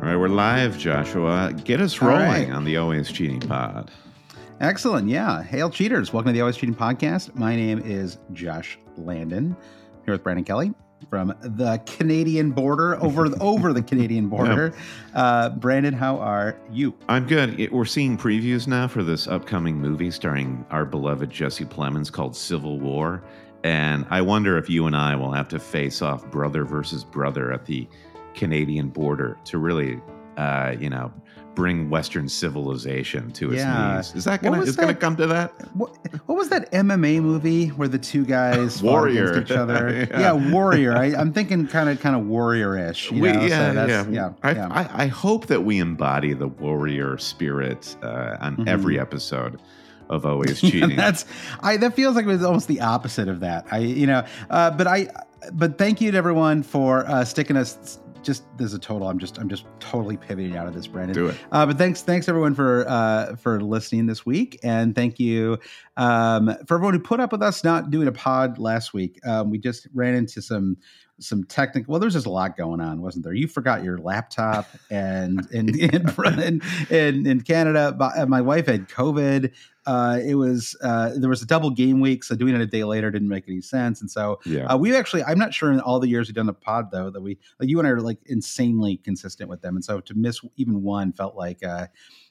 All right, we're live, Joshua. Get us rolling right. on the Always Cheating Pod. Excellent. Yeah. Hail cheaters. Welcome to the Always Cheating Podcast. My name is Josh Landon. Here with Brandon Kelly from the Canadian border, over over the Canadian border. Uh, Brandon, how are you? I'm good. It- We're seeing previews now for this upcoming movie starring our beloved Jesse Plemons called Civil War. And I wonder if you and I will have to face off brother versus brother at the Canadian border to really, uh, you know, bring Western civilization to its Yeah. knees. Is that gonna is gonna come to that? What, what was that MMA movie where the two guys fought Warrior. against each other? Yeah. yeah. Warrior. I, I'm thinking kind of kind of warrior-ish. You We- know? So yeah, that's- yeah, yeah, I, yeah. I, I hope that we embody the warrior spirit uh, on Mhm. every episode of Always Cheating. that's I that feels like it was almost the opposite of that. I you know, uh, but I but thank you to everyone for uh, sticking us. Just there's a total. I'm just I'm just totally pivoting out of this, Brandon. Do it. Uh, but thanks thanks everyone for uh, for listening this week, and thank you um, for everyone who put up with us not doing a pod last week. Um, we just ran into some some technical. Well, there's just a lot going on, wasn't there? You forgot your laptop, and in in in, in, in Canada, my, my wife had COVID. Uh, it was uh, there was a double game week, so doing it a day later didn't make any sense. And so Yeah. uh, we actually, I'm not sure in all the years we've done the pod though that we like you and I are like insanely consistent with them, and so to miss even one felt like uh,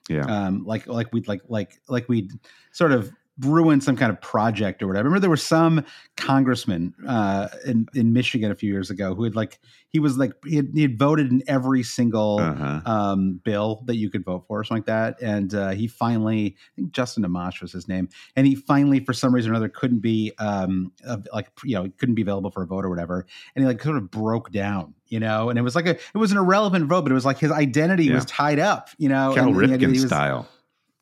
yeah. um, like like we'd like like like we'd sort of ruin some kind of project or whatever. I remember there was some congressman uh, in in Michigan a few years ago who had like he was like he had, he had voted in every single Uh-huh. um, bill that you could vote for or something like that, and uh, he finally I think Justin Amash was his name, and he finally for some reason or another couldn't be um, like you know couldn't be available for a vote or whatever, and he like sort of broke down. You know, and it was like a, it was an irrelevant vote, but it was like his identity Yeah. was tied up. You know, Cal and he he was- style.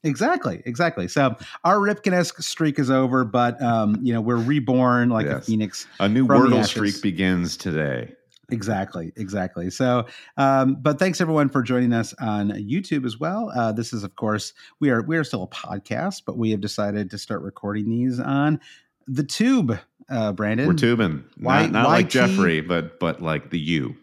Exactly, exactly. So our Ripken-esque streak is over, but um, you know we're reborn like a phoenix. A new Wordle streak begins today. Exactly, exactly. So, um, but thanks everyone for joining us on YouTube as well. Uh, this is, of course, we are we are still a podcast, but we have decided to start recording these on the Tube. Uh, Brandon, We're tubing. Why- not not like? Jeffrey, but but like the U.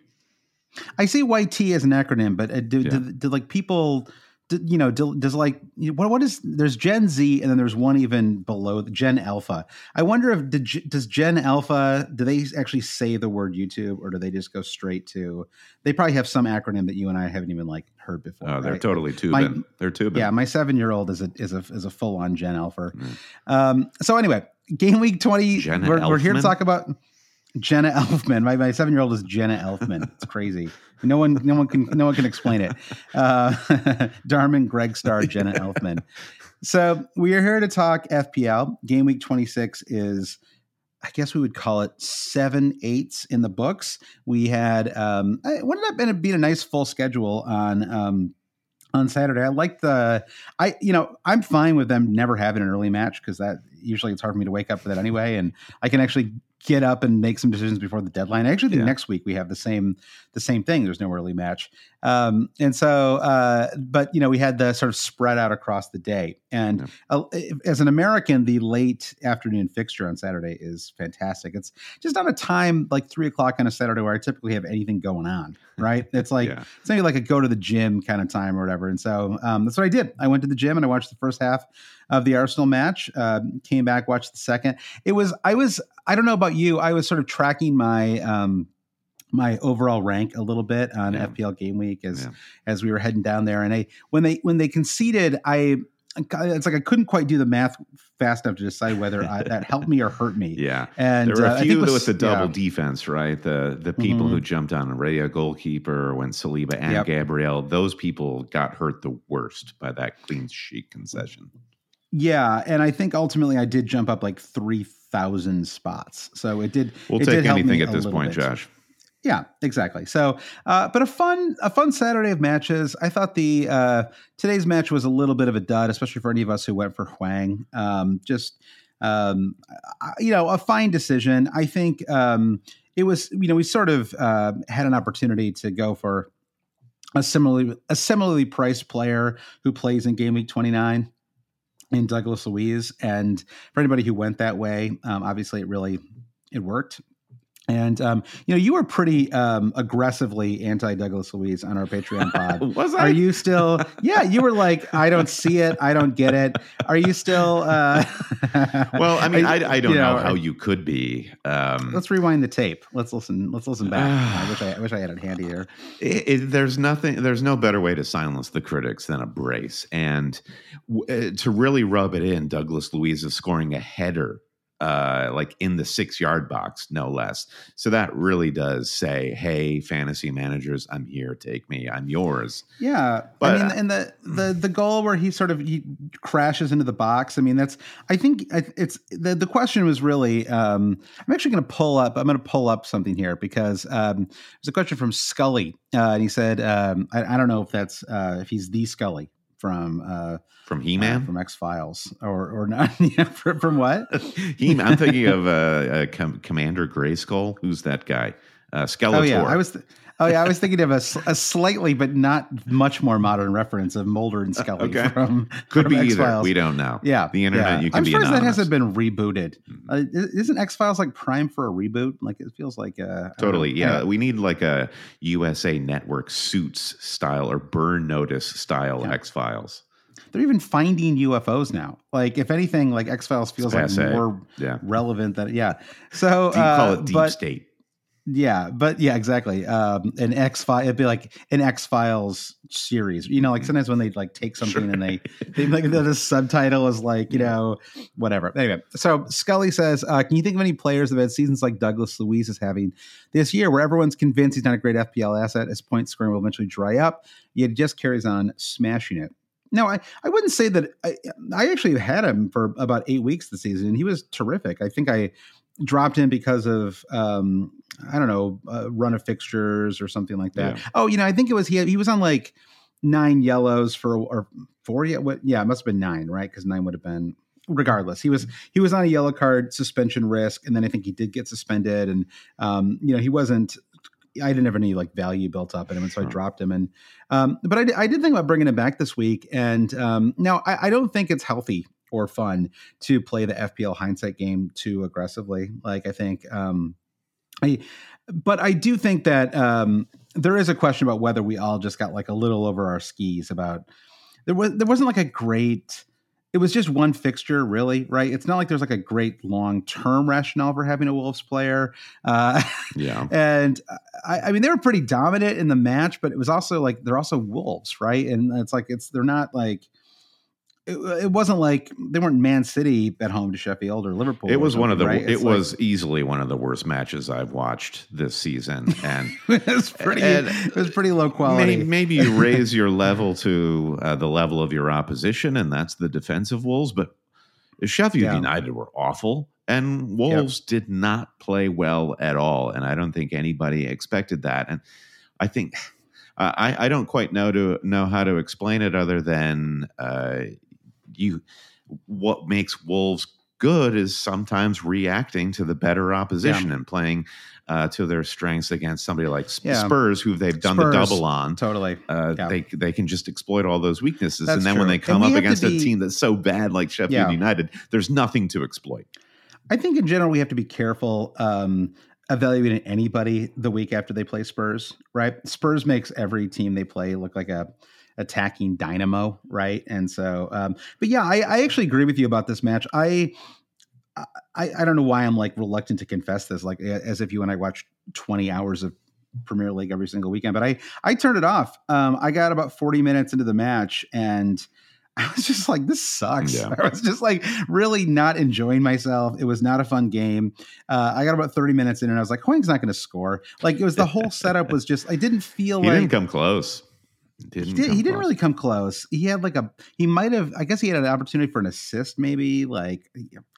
I see YT as an acronym, but uh, do, Yeah. do, do like people, do, you know, does like what what is there's Gen Z and then there's one even below Gen Alpha. I wonder if did, does Gen Alpha do they actually say the word YouTube or do they just go straight to? They probably have some acronym that you and I haven't even like heard before. Oh, they're right? totally tubing. My- they're tubing. Yeah, my seven year old is a is a is a full on Gen Alpha. Mm. Um, so anyway, game week twenty. Jenna we're, we're here to talk about Jenna Elfman. My my seven year old is Jenna Elfman. It's crazy. No one no one can no one can explain it. Uh, Dharma & Greg Star Jenna Elfman. So we are here to talk FPL. Game week twenty six is. I guess we would call it seven eights in the books. We had um, ended up being a nice full schedule on um, on Saturday. I like the I you know I'm fine with them never having an early match because that usually it's hard for me to wake up for that anyway, and I can actually get up and make some decisions before the deadline. I actually think Yeah. next week we have the same the same thing. There's no early match, um, and so uh, but you know we had the sort of spread out across the day. And uh, as an American, the late afternoon fixture on Saturday is fantastic. It's just on a time like three o'clock on a Saturday where I typically have anything going on. Right? It's like yeah. it's maybe like a go to the gym kind of time or whatever. And so um, that's what I did. I went to the gym and I watched the first half of the Arsenal match. Uh, came back, watched the second. It was I was I don't know about you. I was sort of tracking my um, my overall rank a little bit on Yeah. FPL Game Week as Yeah. as we were heading down there. And I when they when they conceded, I it's like I couldn't quite do the math fast enough to decide whether I, that helped me or hurt me. Yeah, and there were a uh, few was, with the double yeah. defense, right? The the people Mhm. who jumped on Raya, goalkeeper, when Saliba and Yep. Gabriel, those people got hurt the worst by that clean sheet concession. Yeah, and I think ultimately I did jump up like three thousand spots, so it did. We'll it did take help anything at this point, bit. Josh. Yeah, exactly. So, uh, but a fun, a fun Saturday of matches. I thought the uh, today's match was a little bit of a dud, especially for any of us who went for Hwang. Um, just, um, you know, a fine decision. I think um, it was. You know, we sort of uh, had an opportunity to go for a similarly a similarly priced player who plays in game week twenty nine. In Douglas Luiz, and for anybody who went that way, um, obviously it really it worked. And um, you know, you were pretty um, aggressively anti Douglas Luiz on our Patreon pod. Was I? Are you still? Yeah, you were like, I don't see it. I don't get it. Are you still? Uh, well, I mean, I, I don't you know, know, how you could be. Um, Let's rewind the tape. Let's listen. Let's listen back. I wish I, I wish I had it handy here. it, it- there's nothing there's no better way to silence the critics than a brace and w- uh, to really rub it in douglas luiz is scoring a header uh, like in the six yard box no less so that really does say hey fantasy managers i'm here take me i'm yours Yeah, But, I mean, and the the the goal where he sort of he crashes into the box. I mean, that's I think it's the the question was really. Um, I'm actually going to pull up. I'm going to pull up something here because um, there's a question from Scully, uh, and he said, um, I, I don't know if that's uh, if he's the Scully from uh, from uh, he-man from X Files or or not. yeah, from, from what? he i'm thinking of uh, uh, Com- commander grayskull who's that guy uh, skeletor Oh yeah, I was. Th- oh yeah, I was thinking of a, a, slightly but not much more modern reference of Mulder and Scully Okay. from could from be either X-Files. we don't know Yeah, the internet yeah. you can I'm be surprised that hasn't been rebooted. Mhm. Uh, isn't X Files like prime for a reboot? Like it feels like uh, Totally. know. Yeah. We need like a USA Network suits style or burn notice style Yeah. X Files. they're even finding UFOs now. Like if anything, like X Files feels like more Yeah. relevant than yeah. So Do you call uh, it deep but state? Yeah, but yeah, exactly. Um, an X file, it'd be like an X Files series. You know, like sometimes when they like take something and they they like the, the subtitle is like you know whatever. Anyway, so Scully says, uh, "Can you think of any players that have had seasons like Douglas Luiz is having this year, where everyone's convinced he's not a great FPL asset, his point scoring will eventually dry up, yet he just carries on smashing it." No, I, I wouldn't say that. I, I actually had him for about eight weeks this season, and he was terrific. I think I dropped him because of um, I don't know, a run of fixtures or something like that. Yeah. Oh, you know, I think it was he. He was on like nine yellows for or four. Yeah, what? Yeah, it must have been nine, right? Because nine would have been. Regardless, he was he was on a yellow card suspension risk, and then I think he did get suspended, and um, you know he wasn't. I didn't have any like value built up in him, and so I dropped him. And um, but I, did- I did think about bringing him back this week, and um, now I, I don't think it's healthy or fun to play the FPL hindsight game too aggressively. Like I think, um, I, but I do think that um, there is a question about whether we all just got like a little over our skis about there was there wasn't like a great. It was just one fixture, really, right? It's not like there's like a great long term rationale for having a Wolves player. Uh, Yeah. and I, I mean they were pretty dominant in the match, but it was also like they're also wolves, right? And it's like it's they're not like it, it wasn't like they weren't Man City at home to Sheffield or Liverpool. It was one of the. right? It like- was easily one of the worst matches I've watched this season, and it was pretty and- it was pretty low quality. maybe, maybe you raise your level to uh, the level of your opposition, and that's the defensive Wolves. But Sheffield Yeah. United were awful, and Wolves did not play well at all. And I don't think anybody expected that. And I think uh, I, I don't quite know to know how to explain it other than uh, you. What makes Wolves good is sometimes reacting to the better opposition and playing uh, to their strengths against somebody like Sp- Yeah. Spurs, who they've done the double on. Totally. Uh, Yeah. They they can just exploit all those weaknesses, That's and then when they come up against a team that's so bad like Sheffield Yeah. United, there's nothing to exploit. I think in general we have to be careful um, evaluating anybody the week after they play Spurs. Right? Spurs makes every team they play look like a attacking dynamo, right? And so, um, but yeah, I, I actually agree with you about this match. I, I I don't know why I'm like reluctant to confess this, like as if you and I watched 20 hours of Premier League every single weekend, but I I turned it off. Um, I got about 40 minutes into the match and. I was just like, this sucks. Yeah. I was just like really not enjoying myself. It was not a fun game. Uh, I got about 30 minutes in and I was like, Hwang's not going to score. Like it was the whole setup was just, I didn't feel He like didn't come close. Didn't he, did, he didn't really come close. He had like a he might have I guess he had an opportunity for an assist maybe like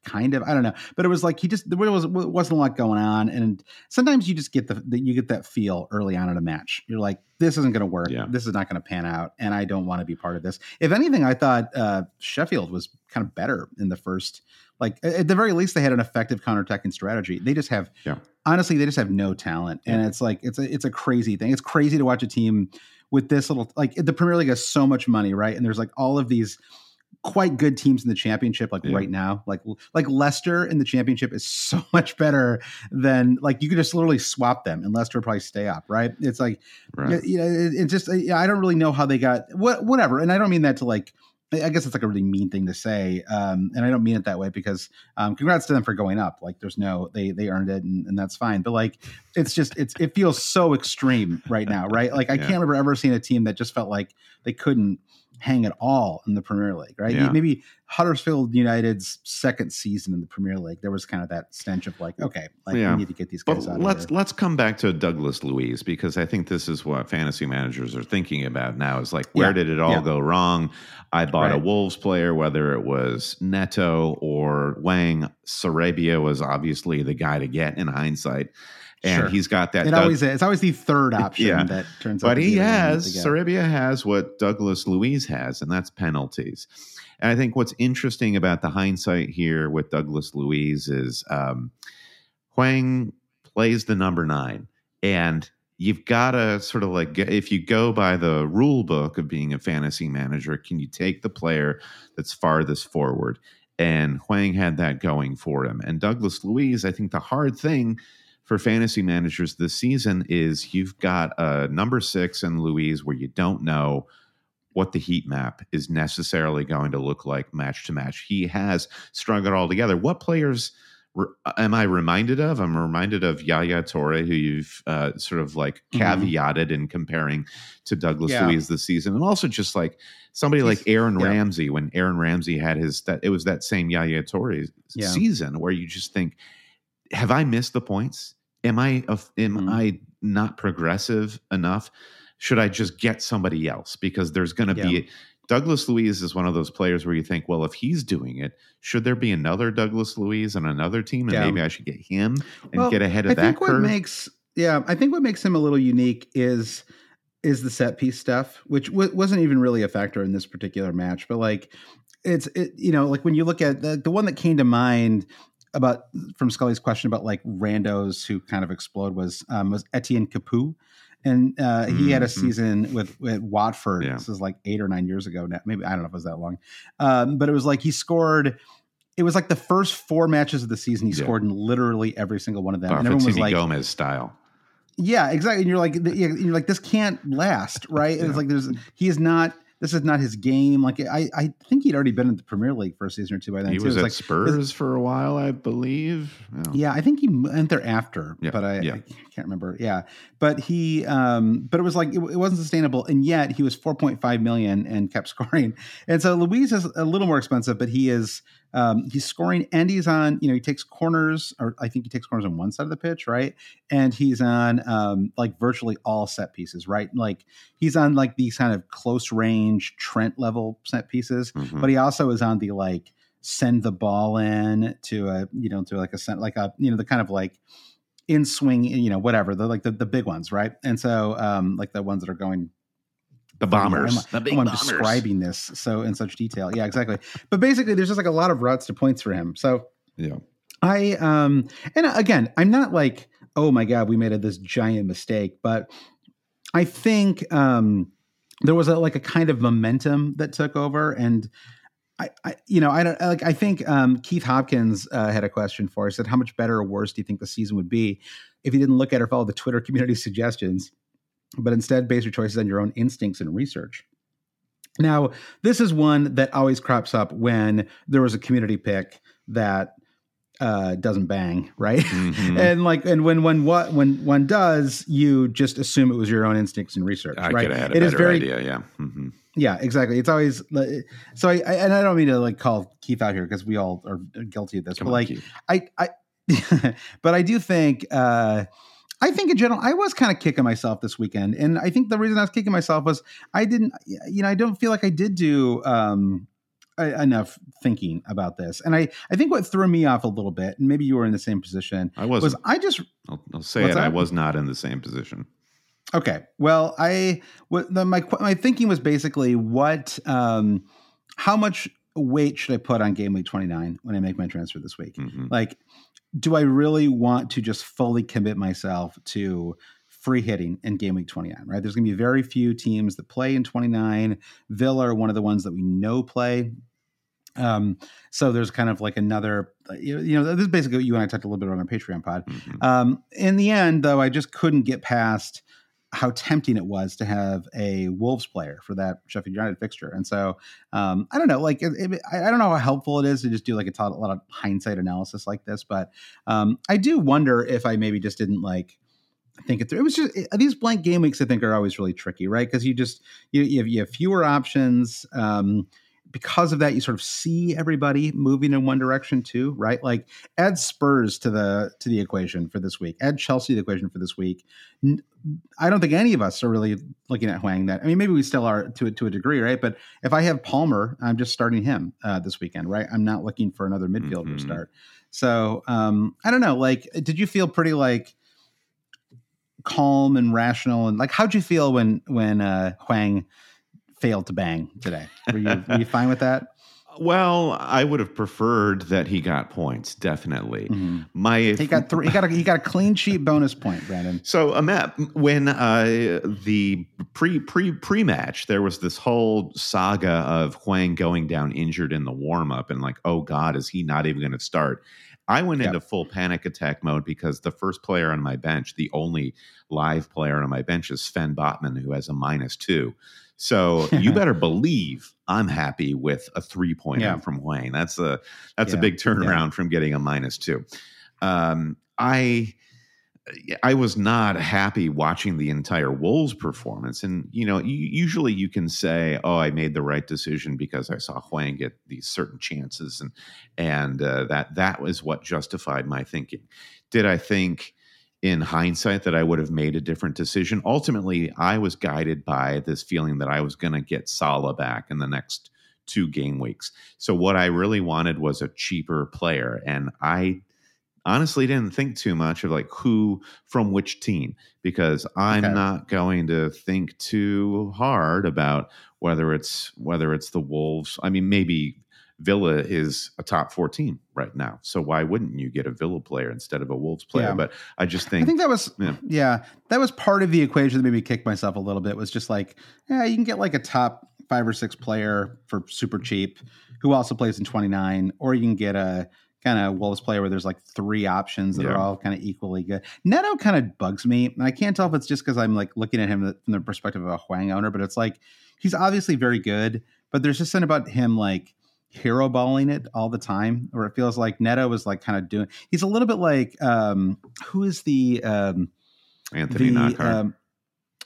kind of I don't know. But it was like he just there was wasn't a lot going on and sometimes you just get the, you get that feel early on in a match. You're like this isn't going to work. Yeah. This is not going to pan out and I don't want to be part of this. If anything I thought uh Sheffield was kind of better in the first like at the very least they had an effective counterattacking strategy. They just have Yeah. honestly they just have no talent and Yeah. it's like it's a it's a crazy thing. It's crazy to watch a team with this little like the Premier League has so much money, right? And there's like all of these quite good teams in the championship like Yeah. right now like like Leicester in the championship is so much better than like you could just literally swap them and Leicester would probably stay up right it's like Right. you know it, it just uh, I don't really know how they got what whatever and I don't mean that to like I guess it's like a really mean thing to say, um, and I don't mean it that way because um, congrats to them for going up. Like, there's no they they earned it, and, and that's fine. But like, it's just it's it feels so extreme right now, right? Like, I Yeah. can't remember ever seeing a team that just felt like they couldn't hang at all in the Premier League, right? Yeah. Maybe Huddersfield United's second season in the Premier League, there was kind of that stench of like, okay, like Yeah. we need to get these But guys out. let's let's come back to Douglas Luiz because I think this is what fantasy managers are thinking about now. Is like where Yeah. did it all go wrong? I bought a Wolves player, whether it was Neto or Hwang. Sarabia was obviously the guy to get in hindsight, and Sure. he's got that. It Doug- always is. It's always the third option Yeah. that turns out. but he be the one has. Sarabia has what Douglas Luiz has, and that's penalties. And I think what's interesting about the hindsight here with Douglas Luiz is um, Hwang plays the number nine, and you've got to sort of like get, if you go by the rule book of being a fantasy manager, can you take the player that's farthest forward? And Hwang had that going for him. And Douglas Luiz, I think the hard thing for fantasy managers this season is you've got a number six in Luiz where you don't know what the heat map is necessarily going to look like match to match. He has strung it all together. What players re- am I reminded of? I'm reminded of Yaya Touré, who you've uh, sort of like Mhm. caveated in comparing to Douglas Yeah. Luiz this season, and also just like somebody He's- like Aaron yeah. Ramsey when Aaron Ramsey had his that it was that same Yaya Touré Yeah. season where you just think, have I missed the points? Am I of- am Mhm. I not progressive enough? Should I just get somebody else? Because there's going to Yeah. be Douglas Luiz is one of those players where you think, well, if he's doing it, should there be another Douglas Luiz on another team, and Yeah. maybe I should get him and Well, get ahead of I that think what curve? makes yeah, I think what makes him a little unique is is the set piece stuff, which w- wasn't even really a factor in this particular match. But like, it's it, you know, like when you look at the the one that came to mind about from Scully's question about like randos who kind of explode was um, was Etienne Capoue. And uh, he had a Mhm. season with, with Watford. Yeah. This is like eight or nine years ago now. Maybe I don't know if it was that long, um, but it was like he scored. It was like the first four matches of the season. He Yeah. scored in literally every single one of them, and everyone was like, Gomez style. yeah, exactly. And you're like, you're like, this can't last, right? And It's like there's he is not. This is not his game. Like I, I think he'd already been in the Premier League for a season or two by then. He too. was at like, Spurs for a while, I believe. Yeah. yeah, I think he went there after, Yeah, but I, yeah. I can't remember. Yeah, but he, um, but it was like it, it wasn't sustainable, and yet he was 4.5 million and kept scoring. And so Luiz is a little more expensive, but he is um, he's scoring and he's on. You know, he takes corners, or I think he takes corners on one side of the pitch, right? And he's on um, like virtually all set pieces, right? Like he's on like these kind of close range Trent level set pieces, Mhm. but he also is on the like send the ball in to a you know to like a like a you know the kind of like in swing you know whatever the like the, the big ones right and so um like the ones that are going the bombers, I'm, the big oh, I'm bombers. describing this so in such detail? Yeah exactly. But basically there's just like a lot of routes to points for him. So Yeah, I um and again, I'm not like, oh my god, we made a, this giant mistake, but I think um there was a like a kind of momentum that took over and I, I you know I don't like I think um Keith Hopkins uh, had a question for us said how much better or worse do you think the season would be if you didn't look at or follow the Twitter community suggestions but instead base your choices on your own instincts and research. Now, this is one that always crops up when there was a community pick that uh, doesn't bang, right? Mhm. and like, and when when what when one does, you just assume it was your own instincts and research, I right? could have had a It is very idea. Yeah, hmm Yeah, exactly. It's always so. I, I, and I don't mean to like call Keith out here because we all are guilty of this. Come but on, like, Keith. I, I, but I do think. uh I think in general, I was kind of kicking myself this weekend, and I think the reason I was kicking myself was I didn't, you know, I don't feel like I did do um, enough thinking about this, and I, I think what threw me off a little bit, and maybe you were in the same position, I wasn't. was I just I'll, I'll say it. I was not in the same position. Okay. Well, I what the, my my thinking was basically what um how much weight should I put on game week 29 when I make my transfer this week? Mhm. Like do I really want to just fully commit myself to free hitting in game week 29, right? There's going to be very few teams that play in 29. Villa are one of the ones that we know play. Um, so there's kind of like another, you know, this is basically what you and I talked a little bit on our Patreon pod. Mhm. Um, in the end, though, I just couldn't get past how tempting it was to have a Wolves player for that Sheffield United fixture. And so um, I don't know, like it, it- I don't know how helpful it is to just do like a, lot of hindsight analysis like this, but um, I do wonder if I maybe just didn't like think it through. It was just it- these blank game weeks. I think are always really tricky, right? Because you just you, you, have, you have fewer options. Um, because of that, you sort of see everybody moving in one direction too, right? Like add Spurs to the to the equation for this week. Add Chelsea to the equation for this week. I don't think any of us are really looking at Hwang. That I mean, maybe we still are to a, to a degree, right? But if I have Palmer, I'm just starting him uh, this weekend, right? I'm not looking for another midfielder Mhm. start. So um, I don't know. Like, did you feel pretty like calm and rational? And like, how'd you feel when when uh, Hwang failed to bang today? Were you were you fine with that? Well, I would have preferred that he got points. Definitely. Mhm. My He got three. He got a, he got a clean sheet bonus point, Brandon. So, Amet, when uh, the pre pre pre match, there was this whole saga of Hwang going down injured in the warm up, and like, oh God, is he not even going to start? I went Yep. into full panic attack mode because the first player on my bench, the only live player on my bench, is Sven Botman, who has a minus two. So you better believe I'm happy with a three pointer Yeah. from Hwang. That's a that's a big turnaround from getting a minus two. Um, I I was not happy watching the entire Wolves performance. And, you know, usually you can say, oh, I made the right decision because I saw Hwang get these certain chances. And, and uh, that, that was what justified my thinking. Did I think in hindsight that I would have made a different decision? Ultimately, I was guided by this feeling that I was going to get Salah back in the next two game weeks. So what I really wanted was a cheaper player. And I honestly didn't think too much of like who from which team because I'm Okay. not going to think too hard about whether it's whether it's the Wolves. I mean, maybe Villa is a top four team right now, so why wouldn't you get a Villa player instead of a Wolves player? Yeah. But I just think I think, that was Yeah. yeah. that was part of the equation that made me kick myself a little bit was just like, yeah, you can get like a top five or six player for super cheap who also plays in 29, or you can get a kind of Wolves player where there's like three options that Yeah. are all kind of equally good. Neto kind of bugs me. And I can't tell if it's just because I'm like looking at him from the perspective of a Hwang owner, but it's like he's obviously very good, but there's just something about him like hero balling it all the time, or it feels like Neto was like kind of doing. He's a little bit like um, who is the um, Anthony the um,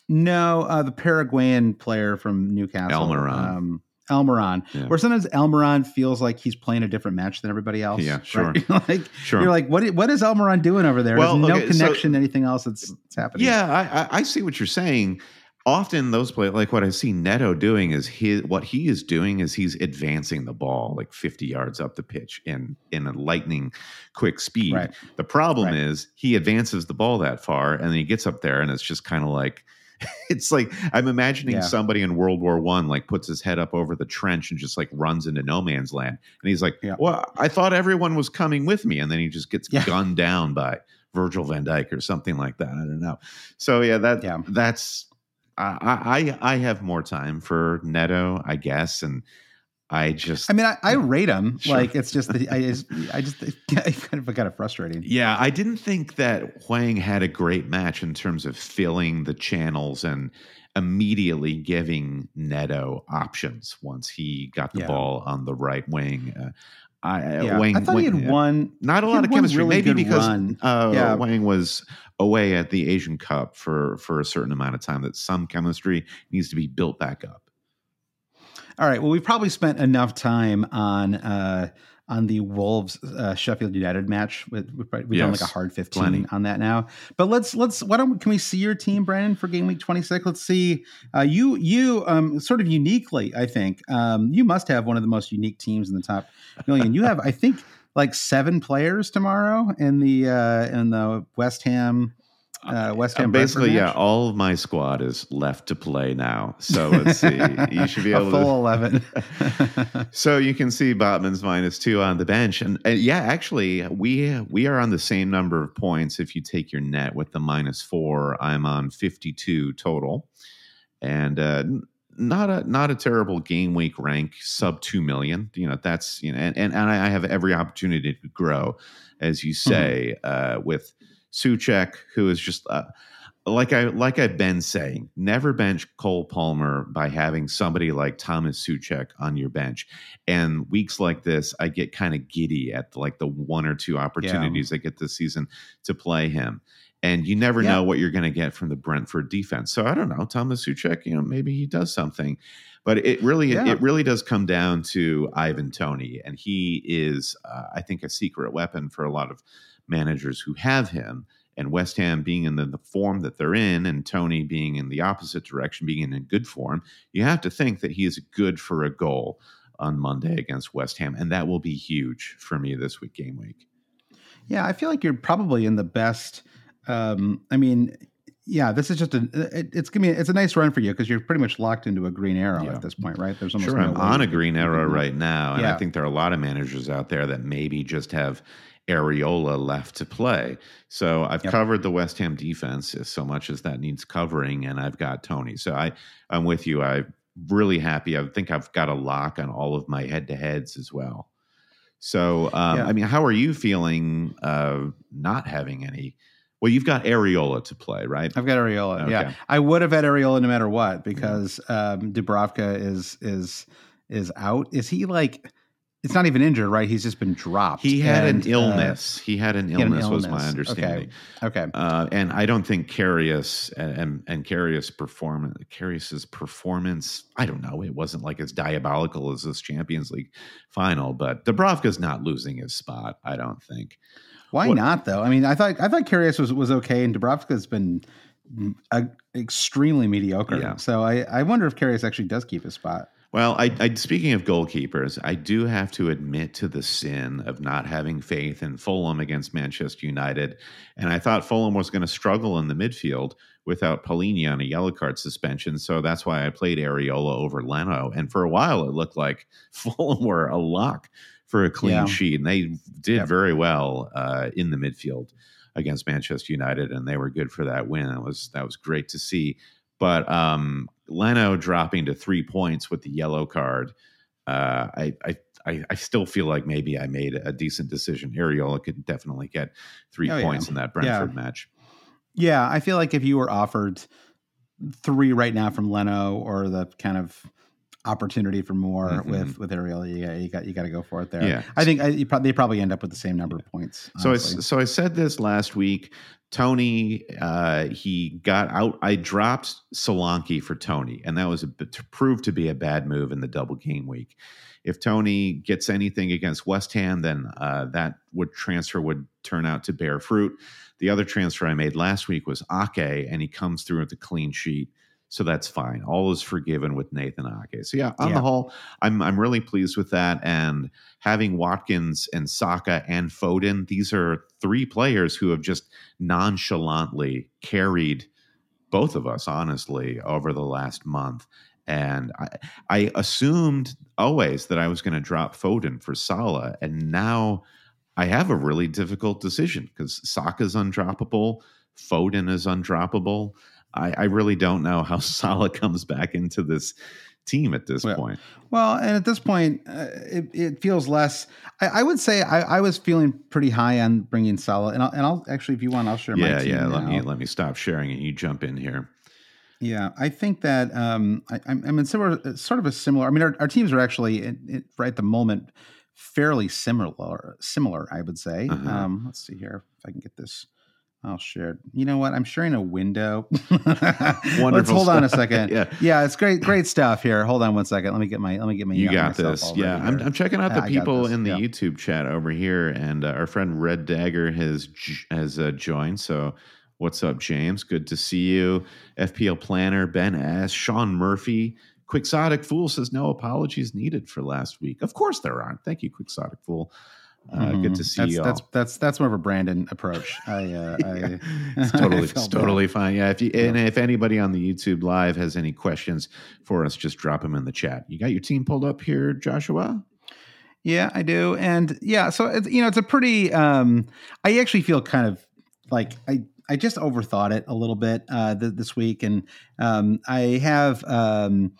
no uh, the Paraguayan player from Newcastle, Almirón. Um, Almirón, Yeah. where sometimes Almirón feels like he's playing a different match than everybody else. Yeah, right? sure. like sure. you're like, what? What is Almirón doing over there? Well, There's no okay, so- connection to anything else that's, that's happening. Yeah, I, I, I see what you're saying. Often those play like what I see Neto doing is his what he is doing is he's advancing the ball like 50 yards up the pitch in in a lightning quick speed. Right. The problem Right. is he advances the ball that far and then he gets up there and it's just kind of like it's like I'm imagining Yeah. somebody in World War One like puts his head up over the trench and just like runs into no man's land. And he's like, Yeah. Well, I thought everyone was coming with me. And then he just gets Yeah. gunned down by Virgil van Dijk or something like that. I don't know. So yeah, that Yeah. that's I, I I have more time for Neto, I guess, and I just I mean, I, I rate him. Sure. Like it's just, that I just, I just, it's kind of kind of frustrating. yeah, I didn't think that Hwang had a great match in terms of filling the channels and immediately giving Neto options once he got the Yeah. ball on the right wing. Uh, I, Yeah. Hwang, I thought he had yeah. one. not a lot of chemistry. really Maybe because uh, Yeah. Hwang was away at the Asian Cup for for a certain amount of time. That some chemistry needs to be built back up. All right. Well, we've probably spent enough time on uh, on the Wolves uh, Sheffield United match. We've, we've done like a hard fifteen plenty. on that now. But let's let's why don't can we see your team, Brandon, for game week twenty six? Let's see. Uh, you you um, sort of uniquely, I think um, you must have one of the most unique teams in the top million. You have, I think, like seven players tomorrow in the uh, in the West Ham. Uh, West Uh, Ham basically, yeah, all of my squad is left to play now. So let's see. You should be a able full to. eleven. So you can see Botman's minus two on the bench, and, and yeah, actually, we we are on the same number of points. If you take your net with the minus four, I'm on fifty two total, and uh, not a not a terrible game week rank, sub two million. You know that's you know, and and, and I have every opportunity to grow, as you say, uh, with Souček, who is just. Uh, like I like I've been saying, never bench Cole Palmer by having somebody like Thomas Souček on your bench. And weeks like this, I get kind of giddy at like the one or two opportunities I get this season to play him. And you never Yeah. know what you're going to get from the Brentford defense. So I don't know, Thomas Souček, you know, maybe he does something. But it really, Yeah. it really does come down to Ivan Toney, and he is, uh, I think, a secret weapon for a lot of managers who have him and West Ham being in the, the form that they're in, and Toney being in the opposite direction, being in good form, you have to think that he is good for a goal on Monday against West Ham, and that will be huge for me this week, game week. Yeah, I feel like you're probably in the best. Um, I mean, yeah, this is just a. It, it's gonna be. It's a nice run for you because you're pretty much locked into a green arrow Yeah. at this point, right? There's almost Sure, no I'm on a green arrow right now, and I think there are a lot of managers out there that maybe just have Areola left to play. So I've Yep. covered the West Ham defense as so much as that needs covering, and I've got Toney. So I, I'm with you. I'm really happy. I think I've got a lock on all of my head to heads as well. So, um, Yeah. I mean, how are you feeling uh, not having any? Well, you've got Areola to play, right? I've got Areola. Okay. Yeah, I would have had Areola no matter what because um, Dubravka is is is out. Is he like? It's not even injured, right? He's just been dropped. He had And, an uh, illness. he had an he had an illness, was my understanding. Okay. Okay. Uh, and I don't think Karius and and, and Karius performance Karius's performance. I don't know. It wasn't like as diabolical as this Champions League final, but Dubravka's not losing his spot. I don't think. Why What- not though? I mean, I thought I thought Karius was was okay, and Dubravka's been uh, extremely mediocre. Yeah. So I I wonder if Karius actually does keep his spot. Well, I, I speaking of goalkeepers, I do have to admit to the sin of not having faith in Fulham against Manchester United, and I thought Fulham was going to struggle in the midfield without Palhinha on a yellow card suspension, so that's why I played Areola over Leno, and for a while it looked like Fulham were a lock for a clean Yeah. sheet, and they did very well uh, in the midfield against Manchester United, and they were good for that win. That was that was great to see. But um, Leno dropping to three points with the yellow card, uh, I, I I I still feel like maybe I made a decent decision. Areola could definitely get three Oh, yeah. points in that Brentford match. Yeah, I feel like if you were offered three right now from Leno or the kind of opportunity for more Mhm. with with Ariel, you got you got you got to go for it there. Yeah. I think I, they probably end up with the same number of points. So I, so I said this last week. Toney, uh, he got out. I dropped Solanke for Toney, and that was a, bit- to prove to be a bad move in the double game week. If Toney gets anything against West Ham, then uh, that would transfer would turn out to bear fruit. The other transfer I made last week was Ake, and he comes through with a clean sheet. So that's fine. All is forgiven with Nathan Ake. So yeah, on Yeah. the whole, I'm I'm really pleased with that. And having Watkins and Saka and Foden, these are three players who have just nonchalantly carried both of us, honestly, over the last month. And I, I assumed always that I was going to drop Foden for Salah, and now I have a really difficult decision because Saka's undroppable, Foden is undroppable. I, I really don't know how Salah comes back into this team at this Well, point. Well, and at this point, uh, it, it feels less. I, I would say I, I was feeling pretty high on bringing Salah, and I'll, and I'll actually, if you want, I'll share my Yeah, team yeah. Let me let me stop sharing and you jump in here. Yeah, I think that um, I, I'm, I'm in similar, sort of a similar. I mean, our, our teams are actually in, in, right at the moment fairly similar. Similar, I would say. Uh-huh. Um, let's see here if I can get this I'll share. You know what? I'm sharing a window. Wonderful. Let's hold on a second. yeah. yeah, it's great, great stuff here. Hold on one second. Let me get my. Let me get my. You got this. Yeah. I'm. I'm checking out the I people in the yeah. YouTube chat over here, and uh, our friend Red Dagger has has uh, joined. So, what's up, James? Good to see you. FPL Planner, Ben S, Sean Murphy. Quixotic Fool says no apologies needed for last week. Of course there aren't. Thank you, Quixotic Fool. Uh, Good Mhm. to see that's, you all. That's that's that's more of a Brandon approach. I, uh, I it's totally, it's bad. totally fine. Yeah, if you and if anybody on the YouTube live has any questions for us, just drop them in the chat. You got your team pulled up here, Joshua. Yeah, I do. And yeah, so it's, you know, it's a pretty um I actually feel kind of like I I just overthought it a little bit uh th- this week and um I have um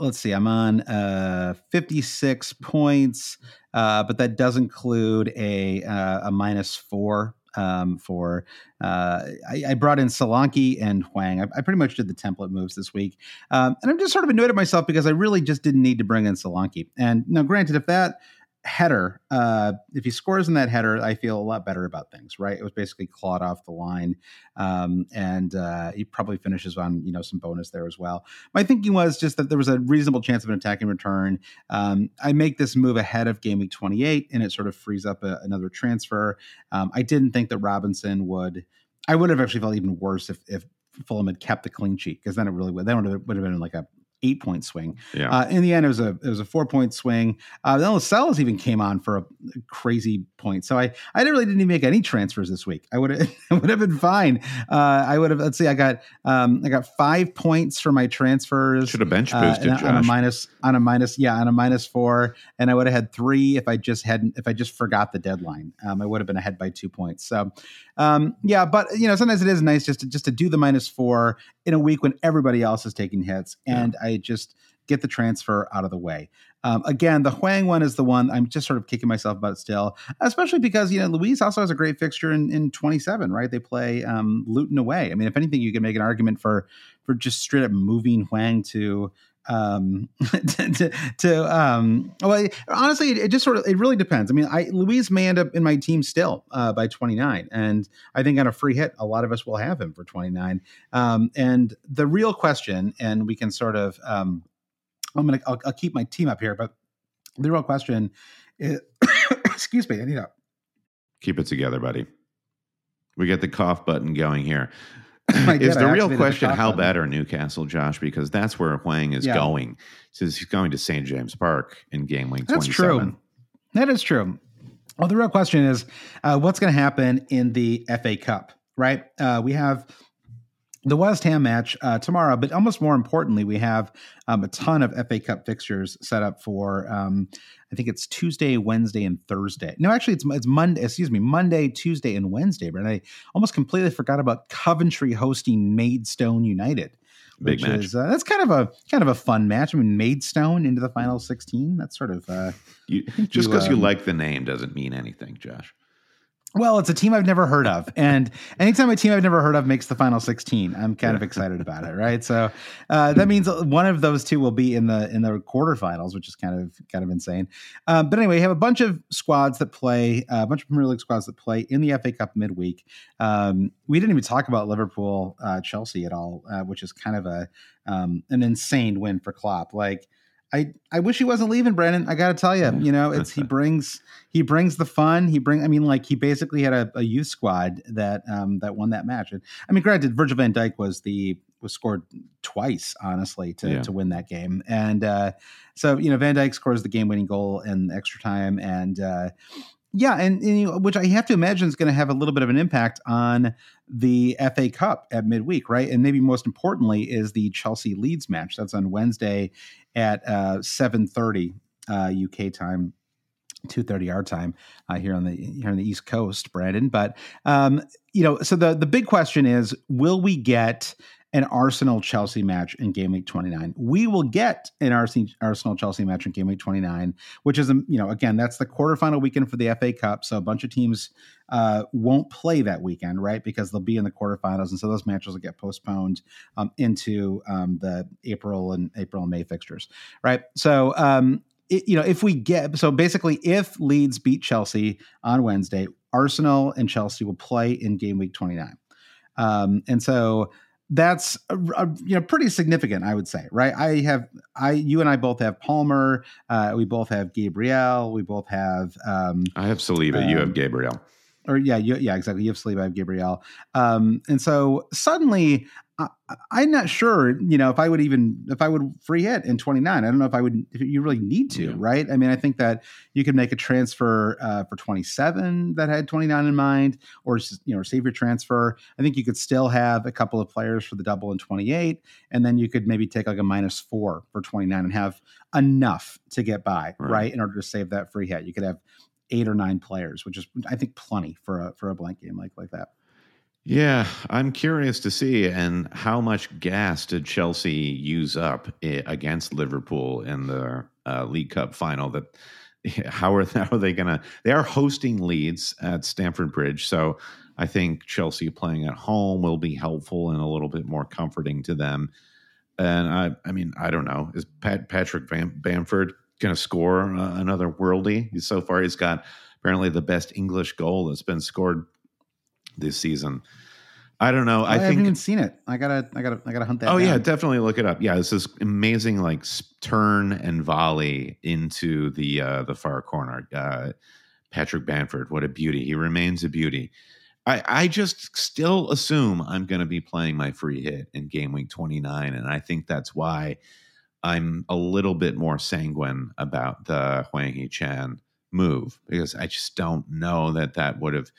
let's see, I'm on uh 56 points uh but that does include a uh, a minus 4 um, for uh, I, I brought in Solanke and Hwang. I, I pretty much did the template moves this week, um, and I'm just sort of annoyed at myself because I really just didn't need to bring in Solanke. And now, granted, if that header, uh, if he scores in that header, I feel a lot better about things. Right? It was basically clawed off the line, um, and uh, he probably finishes on you know some bonus there as well. My thinking was just that there was a reasonable chance of an attacking return. Um, I make this move ahead of game week 28, and it sort of frees up a, another transfer. Um, I didn't think that Robinson would. I would have actually felt even worse if if Fulham had kept the clean sheet because then it really would. Then it would have been like a eight point swing. Yeah. Uh, in the end, it was a it was a four point swing. Uh, then Lascelles even came on for a crazy point. So I I really didn't even make any transfers this week. I would have would have been fine. Uh, I would have. Let's see. I got um, I got five points for my transfers. Should have bench Uh, boosted, and on a minus on a minus yeah on a minus four and i would have had three if i just hadn't if i just forgot the deadline um, i would have been ahead by two points so um, yeah but you know sometimes it is nice just to just to do the minus four in a week when everybody else is taking hits and i just get the transfer out of the way. Um, again the hwang one is the one i'm just sort of kicking myself about still especially because you know luiz also has a great fixture in, in 27 right? They play um, luton away. I mean if anything you can make an argument for for just straight up moving hwang to um to, to, to um well honestly it, it just sort of it really depends i mean i luiz may end up in my team still uh by 29 and i think on a free hit a lot of us will have him for 29 um and the real question and we can sort of um i'm gonna i'll, I'll keep my team up here but the real question is excuse me i need to Keep it together, buddy. We get the cough button going here. Is I the real activated the question how bad are Newcastle, Josh? Because that's where Hwang is Yeah. going. Since he's going to St. James Park in game week That's 27. true. That is true. Well, the real question is uh, what's going to happen in the FA Cup, right? Uh, we have the West Ham match uh, tomorrow, but almost more importantly, we have um, a ton of FA Cup fixtures set up for. Um, I think it's Tuesday, Wednesday, and Thursday. No, actually, it's it's Monday. Excuse me, Monday, Tuesday, and Wednesday. But I almost completely forgot about Coventry hosting Maidstone United. Big which match. Is, uh, that's kind of a kind of a fun match. I mean, Maidstone into the final sixteen. That's sort of uh, You, just because you, um, like the name doesn't mean anything, Josh. Well, it's a team I've never heard of, and anytime a team I've never heard of makes the final sixteen, I'm kind of excited about it, right? So uh, that means one of those two will be in the in the quarterfinals, which is kind of kind of insane. Um, but anyway, you have a bunch of squads that play, uh, a bunch of Premier League squads that play in the FA Cup midweek. Um, we didn't even talk about Liverpool uh, Chelsea at all, uh, which is kind of a um, an insane win for Klopp. Like. I, I wish he wasn't leaving, Brandon. I got to tell you, you know, it's he brings he brings the fun. He bring. I mean, like he basically had a, a youth squad that um, that won that match. And, I mean, granted, Virgil Van Dijk was the was scored twice, honestly, to Yeah. to win that game. And uh, so you know, Van Dijk scores the game winning goal in extra time, and uh, yeah, and, and you know, which I have to imagine is going to have a little bit of an impact on the FA Cup at midweek, right? And maybe most importantly is the Chelsea Leeds match. That's on Wednesday at uh, seven thirty uh, UK time. 2:30 our time uh, here on the here on the East Coast, Brandon. But um, you know, so the the big question is, will we get an Arsenal Chelsea match in game week 29? We will get an Arsenal Chelsea match in game week 29, which is you know again that's the quarterfinal weekend for the FA Cup. So a bunch of teams uh, won't play that weekend, right? Because they'll be in the quarterfinals, and so those matches will get postponed um, into um, the April and April and May fixtures, right? So um, it, you know, if we get so basically, if Leeds beat Chelsea on Wednesday, Arsenal and Chelsea will play in game week 29. Um, and so that's a, a, you know pretty significant, I would say, right? I have I you and I both have Palmer, uh, we both have Gabriel, we both have um, I have Saliba, um, you have um, Gabriel or yeah, you, yeah, exactly. You have Saliba, I have Gabriel. Um, and so suddenly I, am not sure, you know, if I would even if I would free hit in 29. I don't know if I would. If you really need to, yeah. right? I mean, I think that you could make a transfer uh, for 27 that had 29 in mind, or you know, save your transfer. I think you could still have a couple of players for the double in 28, and then you could maybe take like a minus four for 29 and have enough to get by, right? right in order to save that free hit, you could have eight or nine players, which is I think plenty for a for a blank game like like that. Yeah, I'm curious to see and how much gas did Chelsea use up against Liverpool in the uh, League Cup final? That how are how are they gonna? They are hosting Leeds at Stamford Bridge, so I think Chelsea playing at home will be helpful and a little bit more comforting to them. And I, I mean, I don't know. Is Pat, Patrick Bam, Bamford going to score uh, another worldie? So far, he's got apparently the best English goal that's been scored this season. I don't know. I, I haven't even seen it. I gotta, I gotta, I gotta hunt that. Oh down. yeah, definitely look it up. Yeah, this is amazing, like turn and volley into the uh, the far corner. Uh, Patrick Bamford, what a beauty! He remains a beauty. I, I just still assume I'm going to be playing my free hit in game week 29, and I think that's why I'm a little bit more sanguine about the Hwang Hee-chan move because I just don't know that that would have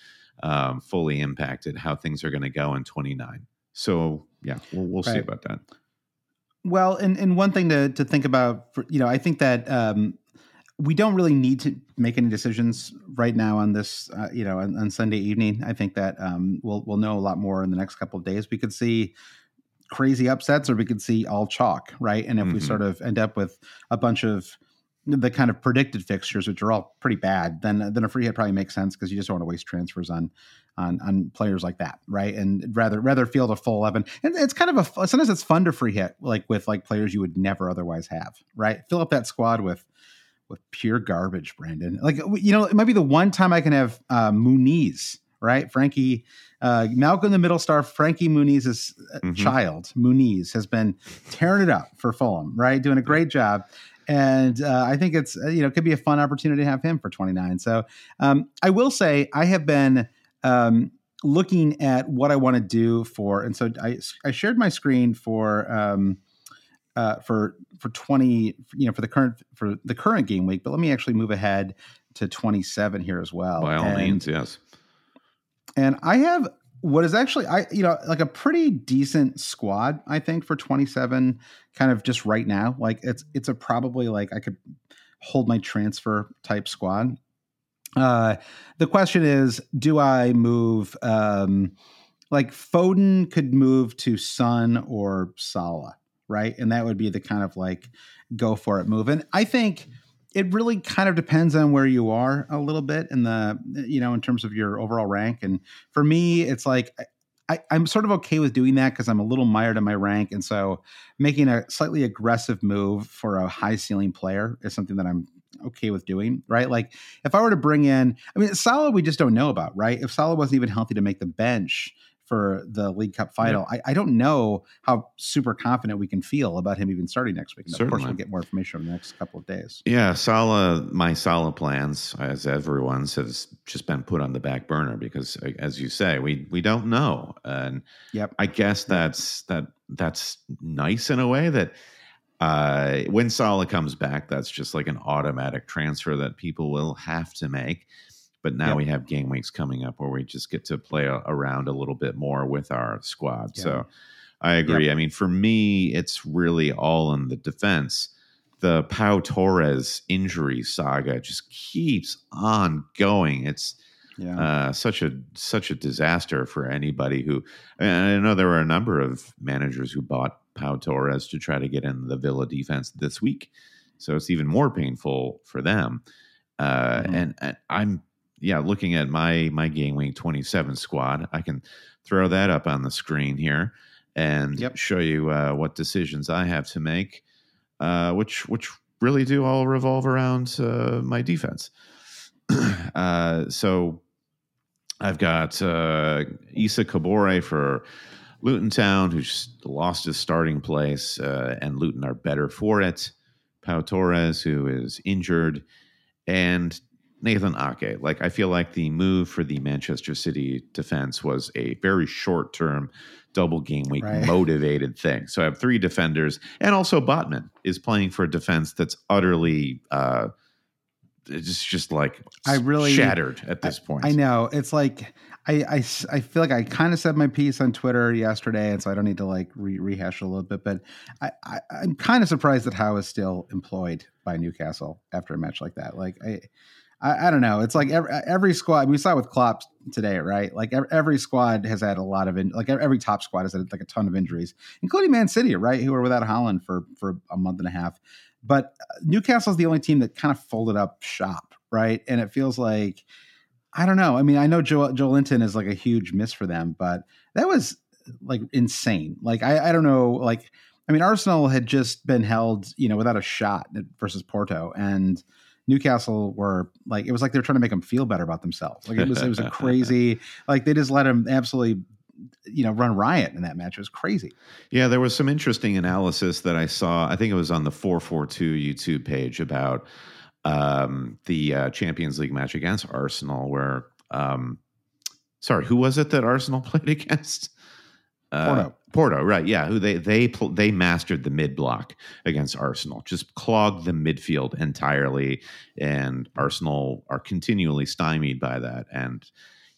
um, fully impacted how things are going to go in 29. So yeah, we'll, we'll right. see about that. Well, and, and one thing to, to think about, for, you know, I think that um, we don't really need to make any decisions right now on this, uh, you know, on, on, Sunday evening. I think that um, we'll we'll know a lot more in the next couple of days. We could see crazy upsets, or we could see all chalk, right? And if mm-hmm. we sort of end up with a bunch of the kind of predicted fixtures, which are all pretty bad, then then a free hit probably makes sense because you just don't want to waste transfers on on on players like that, right? And rather rather field a full eleven. And it's kind of a sometimes it's fun to free hit like with like players you would never otherwise have, right? Fill up that squad with with pure garbage, Brandon. Like you know, it might be the one time I can have uh, Muniz, right? Frankie uh, Malcolm the middle star, Frankie Muniz's uh, mm-hmm. child, Muniz, has been tearing it up for Fulham, right? Doing a great job and uh, I think it's you know could be a fun opportunity to have him for 29. So um, I will say I have been um, looking at what I want to do for, and so I I shared my screen for. Um, uh, for for 20 you know for the current for the current game week but let me actually move ahead to 27 here as well by all and, means yes and i have what is actually I you know like a pretty decent squad I think for 27 kind of just right now like it's it's a probably like I could hold my transfer type squad. Uh the question is do I move um like Foden could move to Son or Salah, right? And that would be the kind of like go for it move. And I think it really kind of depends on where you are a little bit in the you know in terms of your overall rank and for me it's like I, am sort of okay with doing that because I'm a little mired in my rank, and so making a slightly aggressive move for a high ceiling player is something that I'm okay with doing. Right? Like if I were to bring in, I mean, Salah we just don't know about, right? If Salah wasn't even healthy to make the bench, for the League Cup final. Yeah. I, I, don't know how super confident we can feel about him even starting next week. Of course, we'll get more information over the next couple of days. Yeah, Salah, my Salah plans, as everyone's, has just been put on the back burner because, as you say, we we don't know, and yep. I guess that's that that's nice in a way that. Uh, when Salah comes back, that's just like an automatic transfer that people will have to make. But now yep. we have game weeks coming up where we just get to play a, around a little bit more with our squad. Yep. So I agree. Yep. I mean, for me, it's really all in the defense. The Pau Torres injury saga just keeps on going. It's yeah. Uh, such a such a disaster for anybody who. I know there were a number of managers who bought Pau Torres to try to get in the Villa defense this week, so it's even more painful for them. Uh, mm-hmm. and, and, I'm yeah, looking at my my game Wing 27 squad, I can throw that up on the screen here and yep. show you uh, what decisions I have to make. Uh, which which really do all revolve around uh, my defense. uh, so I've got uh, Issa Kabore for Luton Town, who's lost his starting place, uh, and Luton are better for it. Pau Torres, who is injured, and Nathan Ake. Like, I feel like the move for the Manchester City defense was a very short term, double game week right. motivated thing. So I have three defenders, and also Botman is playing for a defense that's utterly. Uh, it's just like I really shattered at this I, point. I know it's like I, I, I feel like I kind of said my piece on Twitter yesterday, and so I don't need to like re- rehash a little bit. But I, I am kind of surprised that Howe is still employed by Newcastle after a match like that. Like I. I, I don't know. It's like every, every squad we saw with Klopp today, right? Like every, every squad has had a lot of in, like every top squad has had like a ton of injuries, including Man City, right? Who were without Haaland for for a month and a half. But uh, Newcastle is the only team that kind of folded up shop, right? And it feels like I don't know. I mean, I know Joe Joelinton is like a huge miss for them, but that was like insane. Like I, I don't know. Like I mean, Arsenal had just been held, you know, without a shot versus Porto, and Newcastle were like it was like they were trying to make them feel better about themselves. Like it was it was a crazy like they just let them absolutely you know run riot in that match. It was crazy. Yeah, there was some interesting analysis that I saw. I think it was on the four four two YouTube page about um, the uh, Champions League match against Arsenal, where um, sorry, who was it that Arsenal played against? Uh, Porto. Porto, right? Yeah, who they they they mastered the mid block against Arsenal, just clogged the midfield entirely, and Arsenal are continually stymied by that. And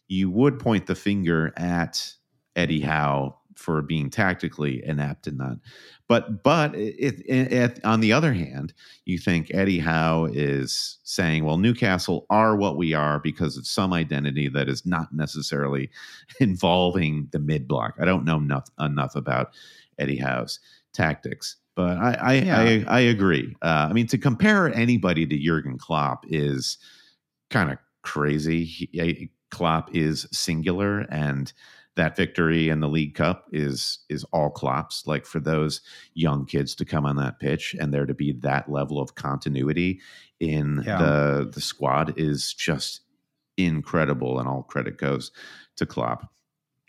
you would point the finger at Eddie Howe for being tactically inept in that. But but it, it, it, on the other hand, you think Eddie Howe is saying, well, Newcastle are what we are because of some identity that is not necessarily involving the mid block. I don't know enough enough about Eddie Howe's tactics. But I I, yeah. I, I, agree. Uh, I mean, to compare anybody to Jurgen Klopp is kind of crazy. He, Klopp is singular, and that victory in the League Cup is is all Klopp's. Like for those young kids to come on that pitch and there to be that level of continuity in yeah. the the squad is just incredible, and all credit goes to Klopp.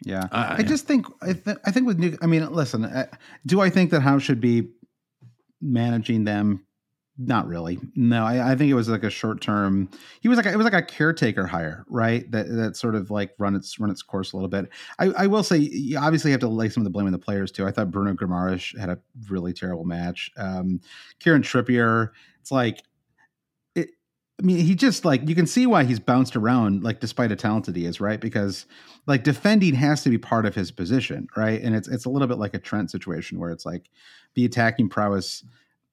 Yeah, uh, I just think I, th- I think with new. I mean, listen, uh, do I think that Howe should be managing them not really. No, I, I, think it was like a short term. He was like a, it was like a caretaker hire, right? That that sort of like run its run its course a little bit. I, I will say, you obviously have to lay some of the blame on the players too. I thought Bruno Guimaraes had a really terrible match. Um, Kieran Trippier, it's like, it. I mean, he just like you can see why he's bounced around, like despite how talented he is, right? Because like defending has to be part of his position, right? And it's it's a little bit like a Trent situation where it's like the attacking prowess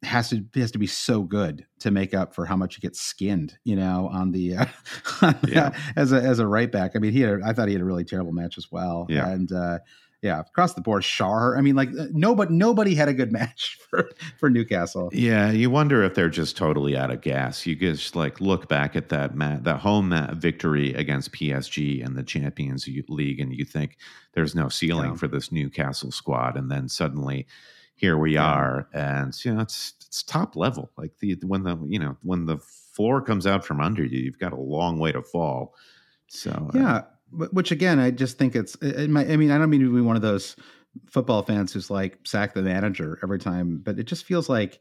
has to has to be so good to make up for how much he gets skinned, you know, on the uh, yeah. as a as a right back. I mean, he had I thought he had a really terrible match as well. Yeah. And uh, yeah, across the board, Schär. I mean, like uh, nobody nobody had a good match for for Newcastle. Yeah, you wonder if they're just totally out of gas. You just like look back at that mat, that home mat victory against PSG and the Champions League, and you think there's no ceiling yeah. for this Newcastle squad, and then suddenly here we are and you know it's it's top level like the when the you know when the floor comes out from under you you've got a long way to fall so uh, yeah uh, which again i just think it's it might, i mean i don't mean to be one of those football fans who's like sack the manager every time but it just feels like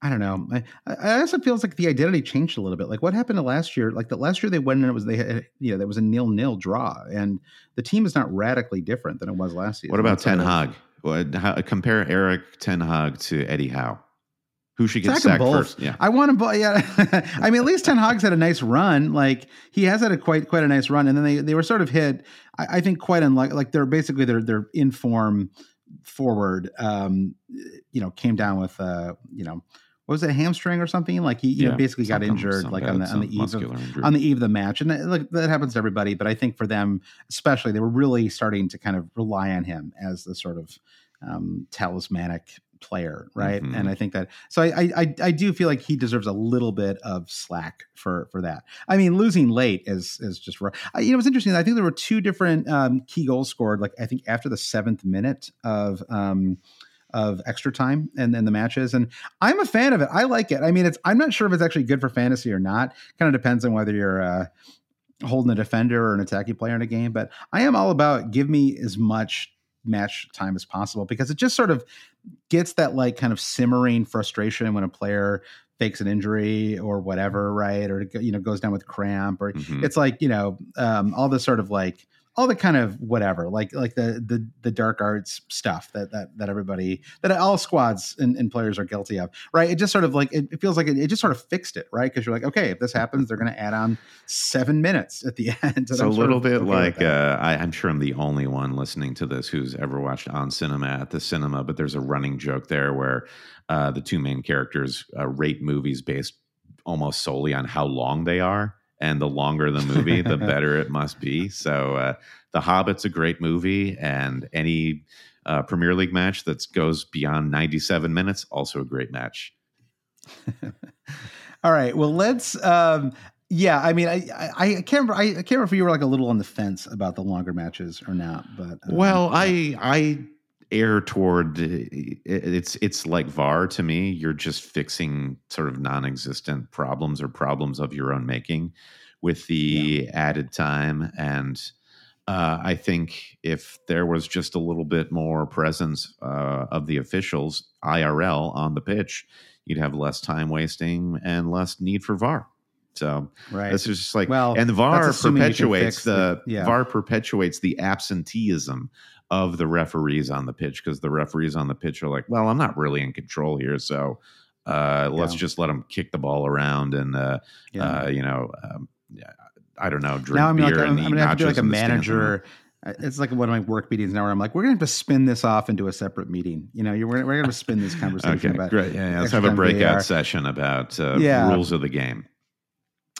I don't know. I, I also feels like the identity changed a little bit. Like what happened to last year? Like the last year they went and it was they had you know there was a nil nil draw, and the team is not radically different than it was last season. What about Ten Hag? How, compare Erik Ten Hag to Eddie Howe. Who should get sacked first? Yeah, I want to. Both. Yeah, I mean, at least Ten Hag's had a nice run. Like he has had a quite quite a nice run, and then they they were sort of hit. I, I think quite unlike like they're basically they're they're in form forward. Um, you know, came down with uh, you know what was it, a hamstring or something? Like he, you yeah, know, basically got injured like on the on the eve of, on the eve of the match, and that, like that happens to everybody. But I think for them, especially, they were really starting to kind of rely on him as the sort of um, talismanic player, right? Mm-hmm. And I think that so I, I I do feel like he deserves a little bit of slack for for that. I mean, losing late is is just you know it was interesting. I think there were two different um, key goals scored. Like I think after the seventh minute of um, of extra time and then the matches. And I'm a fan of it. I like it. I mean, it's I'm not sure if it's actually good for fantasy or not. Kind of depends on whether you're uh, holding a defender or an attacking player in a game. But I am all about give me as much match time as possible because it just sort of gets that like kind of simmering frustration when a player fakes an injury or whatever, right? Or you know goes down with cramp, or mm-hmm. it's like you know um, all this sort of like all the kind of whatever, like like the the the dark arts stuff that that that everybody that all squads and, and players are guilty of, right? It just sort of like it, it feels like it, it, just sort of fixed it, right? Because you're like, okay, if this happens, they're going to add on seven minutes at the end. It's a little bit okay like uh, I, I'm sure I'm the only one listening to this who's ever watched on cinema at the cinema, but there's a running joke there where uh, the two main characters uh, rate movies based almost solely on how long they are and the longer the movie, the better it must be. So, uh, The Hobbit's a great movie, and any uh, Premier League match that goes beyond 97 minutes, also a great match. All right. Well, let's. Um, yeah, I mean, I, I, I can't remember. I, I, can't remember if you were like a little on the fence about the longer matches or not. But um, well, I I err toward it's it's like VAR to me. You're just fixing sort of non-existent problems or problems of your own making with the yeah. added time. And uh, I think if there was just a little bit more presence uh, of the officials IRL on the pitch, you'd have less time wasting and less need for VAR. So right. this is just like well, and the VAR perpetuates the, the yeah. VAR perpetuates the absenteeism of the referees on the pitch because the referees on the pitch are like, well, I'm not really in control here, so uh, let's yeah. just let them kick the ball around and uh, yeah. uh, you know, um, I don't know, drink now I'm beer like, I'm, I'm gonna have to be like a manager. Uh, it's like one of my work meetings now where I'm like, we're going to have to spin this off into a separate meeting. You know, we're, we're going to spin this conversation okay, about. Great. Yeah, yeah. Let's have a breakout session about uh, yeah. rules of the game.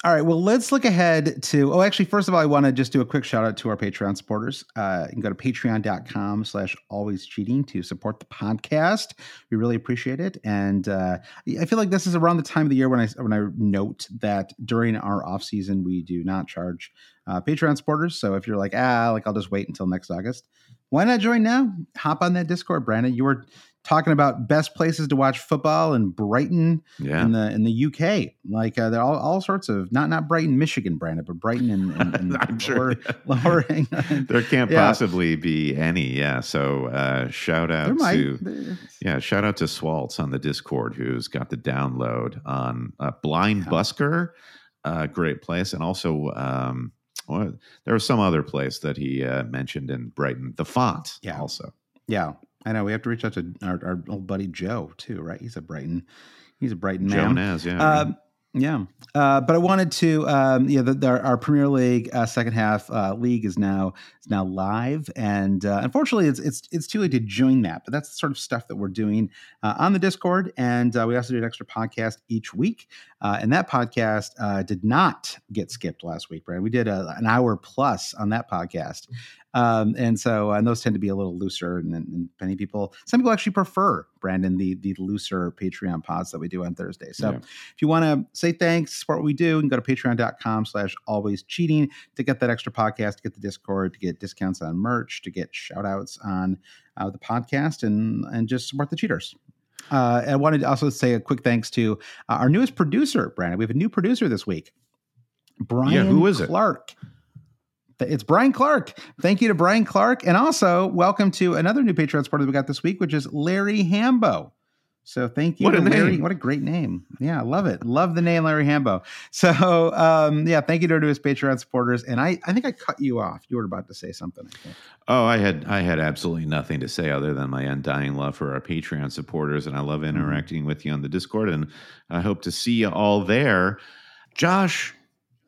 All right. Well, let's look ahead to. Oh, actually, first of all, I want to just do a quick shout out to our Patreon supporters. Uh, you can go to patreon.com slash always cheating to support the podcast. We really appreciate it. And uh, I feel like this is around the time of the year when I when I note that during our off season we do not charge uh, Patreon supporters. So if you're like, ah, like I'll just wait until next August, why not join now? Hop on that Discord, Brandon. You were talking about best places to watch football in Brighton yeah. in the in the UK. Like uh, there are all, all sorts of not not Brighton, Michigan, Brandon, but Brighton and, and, and I'm sure lower, there can't yeah. possibly be any. Yeah. So uh, shout out to yeah, shout out to Swaltz on the Discord who's got the download on uh, Blind. Busker. Uh, great place, and also. Um, well, there was some other place that he uh, mentioned in Brighton, the font. Yeah, also. Yeah, I know we have to reach out to our, our old buddy Joe too, right? He's a Brighton, he's a Brighton man. Joe. Naz, yeah. Uh, yeah, uh, but I wanted to, um, yeah, the, the, our, our, Premier League uh, second half uh, league is now is now live, and uh, unfortunately, it's it's it's too late to join that. But that's the sort of stuff that we're doing uh, on the Discord, and uh, we also do an extra podcast each week. and that podcast did not get skipped last week, right? We did a, an hour plus on that podcast, um, and so, and those tend to be a little looser. And, and, many people, some people actually prefer Brandon the the looser Patreon pods that we do on Thursday. So, yeah. if you want to say thanks, support what we do, you can go to Patreon.com/slash Always Cheating to get that extra podcast, to get the Discord, to get discounts on merch, to get shout outs on uh, the podcast, and and just support the cheaters. Uh, I wanted to also say a quick thanks to uh, our newest producer, Brandon. We have a new producer this week, Brian yeah, who is Clark. It? It's Brian Clark. Thank you to Brian Clark. And also, welcome to another new Patreon supporter we got this week, which is Larry Hambo. So thank you. What a Larry. name. What a great name. Yeah, I love it. Love the name Larry Hambo. So um, yeah, thank you to his Patreon supporters. And I, I think I cut you off. You were about to say something. I oh, I had I had absolutely nothing to say other than my undying love for our Patreon supporters. And I love mm-hmm. interacting mm-hmm. with you on the Discord. And I hope to see you all there. Josh,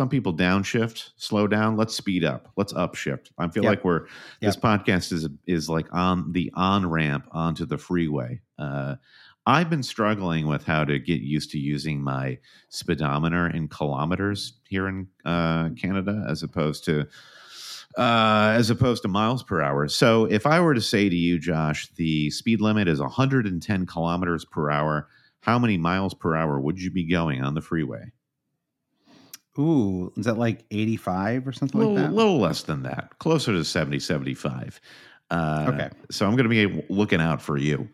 Some people downshift, slow down. Let's speed up. Let's upshift. I feel Yep. like we're this podcast is is like on the on ramp onto the freeway. Uh, I've been struggling with how to get used to using my speedometer in kilometers here in uh, Canada, as opposed to uh, as opposed to miles per hour. So, if I were to say to you, Josh, the speed limit is 110 kilometers per hour, how many miles per hour would you be going on the freeway? Ooh, is that like 85 or something little, like that? A little less than that, closer to 70, 75. Uh, Okay. So I'm going to be looking out for you.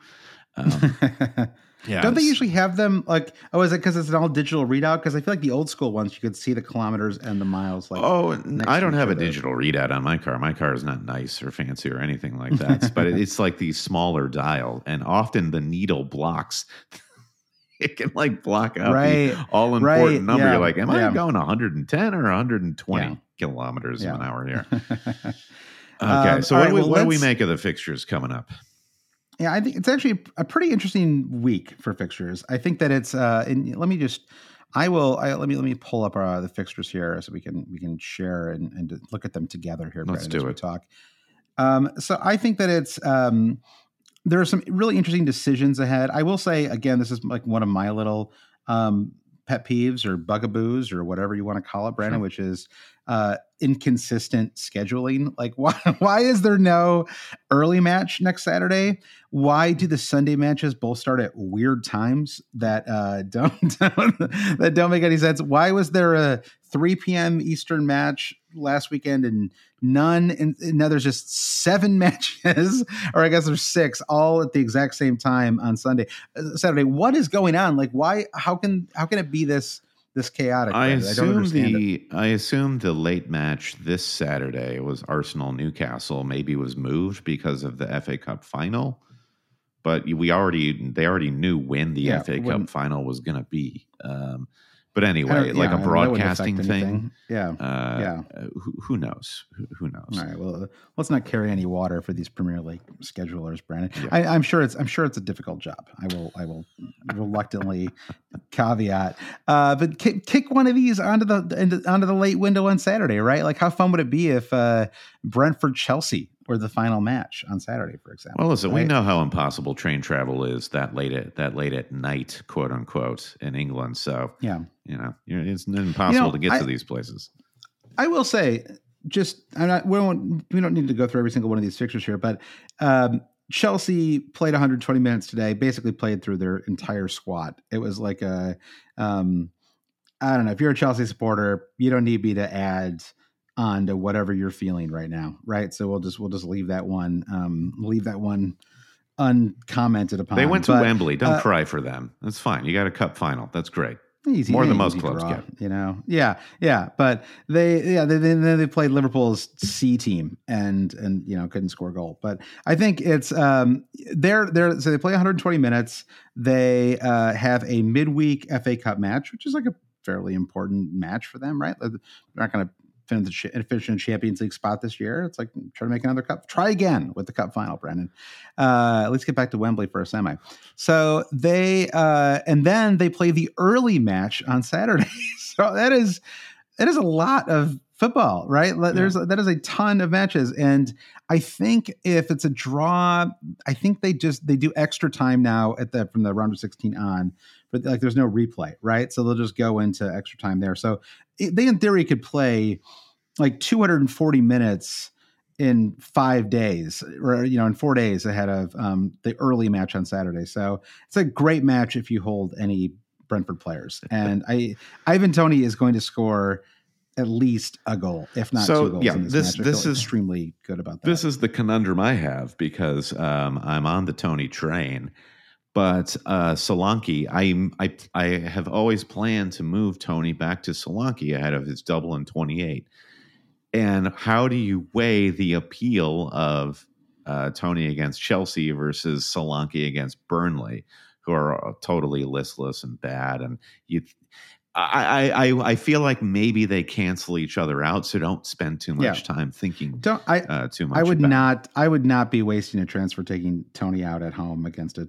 Um, yeah. Don't they usually have them like? Oh, is it because it's an all digital readout? Because I feel like the old school ones, you could see the kilometers and the miles. Like, Oh, I don't have a digital readout on my car. My car is not nice or fancy or anything like that. but it's like the smaller dial, and often the needle blocks. it can like block out Right, the all important right, number. yeah, You're like, am I going 110 or 120 Yeah. kilometers Yeah. an hour here? Okay, Um, so what, right, do we, well, what do we make of the fixtures coming up? Yeah, I think it's actually a pretty interesting week for fixtures. I think that it's. uh and Let me just. I will. I, let me let me pull up uh, the fixtures here so we can we can share and, and look at them together here. Let's Brandon, do as we it. talk. Um, so I think that it's. Um, there are some really interesting decisions ahead. I will say again, this is like one of my little um, pet peeves or bugaboos or whatever you want to call it, Brandon, Sure. which is uh, inconsistent scheduling. Like, why why is there no early match next Saturday? Why do the Sunday matches both start at weird times that uh, don't, don't that don't make any sense? Why was there a 3 p.m. Eastern match last weekend and none? And, and now there's just seven matches, or I guess there's six, all at the exact same time on Sunday, uh, Saturday. What is going on? Like, why? How can how can it be this this chaotic? I assume it. the I assume the late match this Saturday was Arsenal Newcastle. Maybe was moved because of the FA Cup final, but we already they already knew when the Yeah, FA Cup final was going to be. Um, but anyway, like yeah, a broadcasting thing. Yeah. Uh, Yeah. uh, who, who knows? Who, who knows? All right. Well, let's not carry any water for these Premier League schedulers, Brandon. Yeah. I, I'm sure it's I'm sure it's a difficult job. I will I will reluctantly caveat, uh, but kick, kick one of these onto the onto the late window on Saturday, right? Like, how fun would it be if uh, Brentford Chelsea were the final match on Saturday, for example? Well, listen, we know how impossible train travel is that late at that late at night, quote unquote, in England. So Yeah. you know, it's impossible to get I- to these places. I will say, just I'm not. We don't. We don't need to go through every single one of these fixtures here, but um, Chelsea played 120 minutes today. Basically, played through their entire squad. It was like a. Um, I don't know. If you're a Chelsea supporter, you don't need me to add on to whatever you're feeling right now, right? So we'll just we'll just leave that one. Um, leave that one uncommented upon. They went to But, Wembley. Don't uh, cry for them. That's fine. You got a cup final. That's great. Easy, More than most clubs draw, get. You know, yeah, yeah. But they, yeah, they, they, they played Liverpool's C team and and you know couldn't score a goal. But I think it's um they're they're so they play 120 minutes. They uh, have a midweek FA Cup match, which is like a fairly important match for them, right? They're not going to finish in Champions League spot this year. It's like try to make another cup. Try again with the cup final, Brandon. Uh, let's get back to Wembley for a semi. So they uh, and then they play the early match on Saturday. so that is that is a lot of football, right? Like, There's that is a ton of matches, and I think if it's a draw, I think they just they do extra time now at the from the round of 16 on, but like there's no replay, right? So they'll just go into extra time there. So they in theory could play like 240 minutes in five days or you know in four days ahead of um, the early match on saturday so it's a great match if you hold any Brentford players, and I Ivan Toney is going to score at least a goal, if not So, two goals. yeah, this, this-. This is- extremely good about that. This is the conundrum I have because um, I'm on the Toney train, but uh, Solanke, I, I I have always planned to move Toney back to Solanke ahead of his double in 28. And how do you weigh the appeal of uh, Toney against Chelsea versus Solanke against Burnley, who are totally listless and bad? And you, I, I, I- feel like maybe they cancel each other out, so don't spend too much Yeah. time thinking Don't I? uh, too much. I would it. not. I would not be wasting a transfer taking Toney out at home against a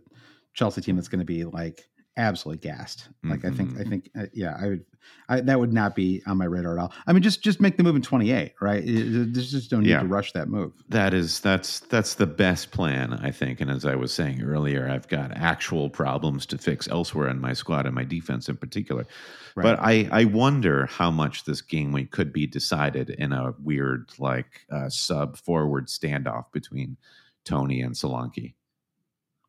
Chelsea team that's going to be like absolutely gassed. Like I think. I Mhm. think. Uh, yeah, I would. I, that would not be on my radar at all. I mean, just just make the move in twenty eight, right? There's just don't need Yeah. to rush that move. That is that's that's the best plan, I think. And as I was saying earlier, I've got actual problems to fix elsewhere in my squad and my defense in particular. But I I wonder how much this game week could be decided in a weird like uh, sub forward standoff between Toney and Solanke.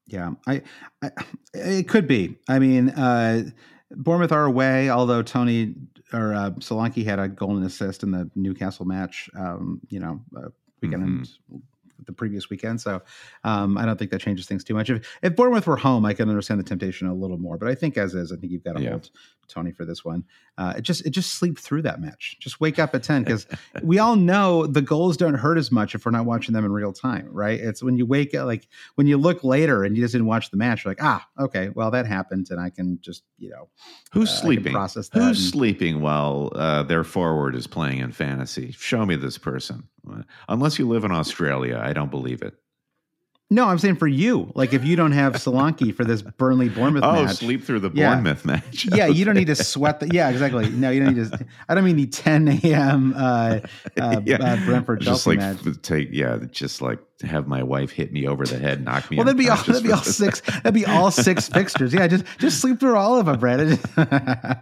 Yeah, I, I it could be. I mean, uh, Bournemouth are away, although Toney or uh, Solanke had a goal and assist in the Newcastle match. Um, you know, uh, weekend the previous weekend. So um, I don't think that changes things too much. If if Bournemouth were home, I can understand the temptation a little more. But I think as is, I think you've got to Yeah. hold Toney for this one. Uh, it just it just sleep through that match. Just wake up at ten because we all know the goals don't hurt as much if we're not watching them in real time, right? It's when you wake up, like when you look later and you just didn't watch the match, you're like, ah, okay, well that happened, and I can just you know Who's Uh, sleeping? process that Who's and- sleeping while uh, their forward is playing in fantasy? Show me this person. Unless you live in Australia, I don't believe it. No, I'm saying for you, like if you don't have Solanke for this Burnley Bournemouth Oh, match, sleep through the Yeah. Bournemouth match. yeah, you don't need to sweat the. Yeah, exactly. No, you don't need to. I don't mean the 10 a.m. Uh, uh, Yeah. uh, Brentford just like match. take yeah, just like have my wife hit me over the head, knock me. Well, that'd be all. That'd be all six. That'd be all six fixtures. Yeah, just just sleep through all of them, Brandon.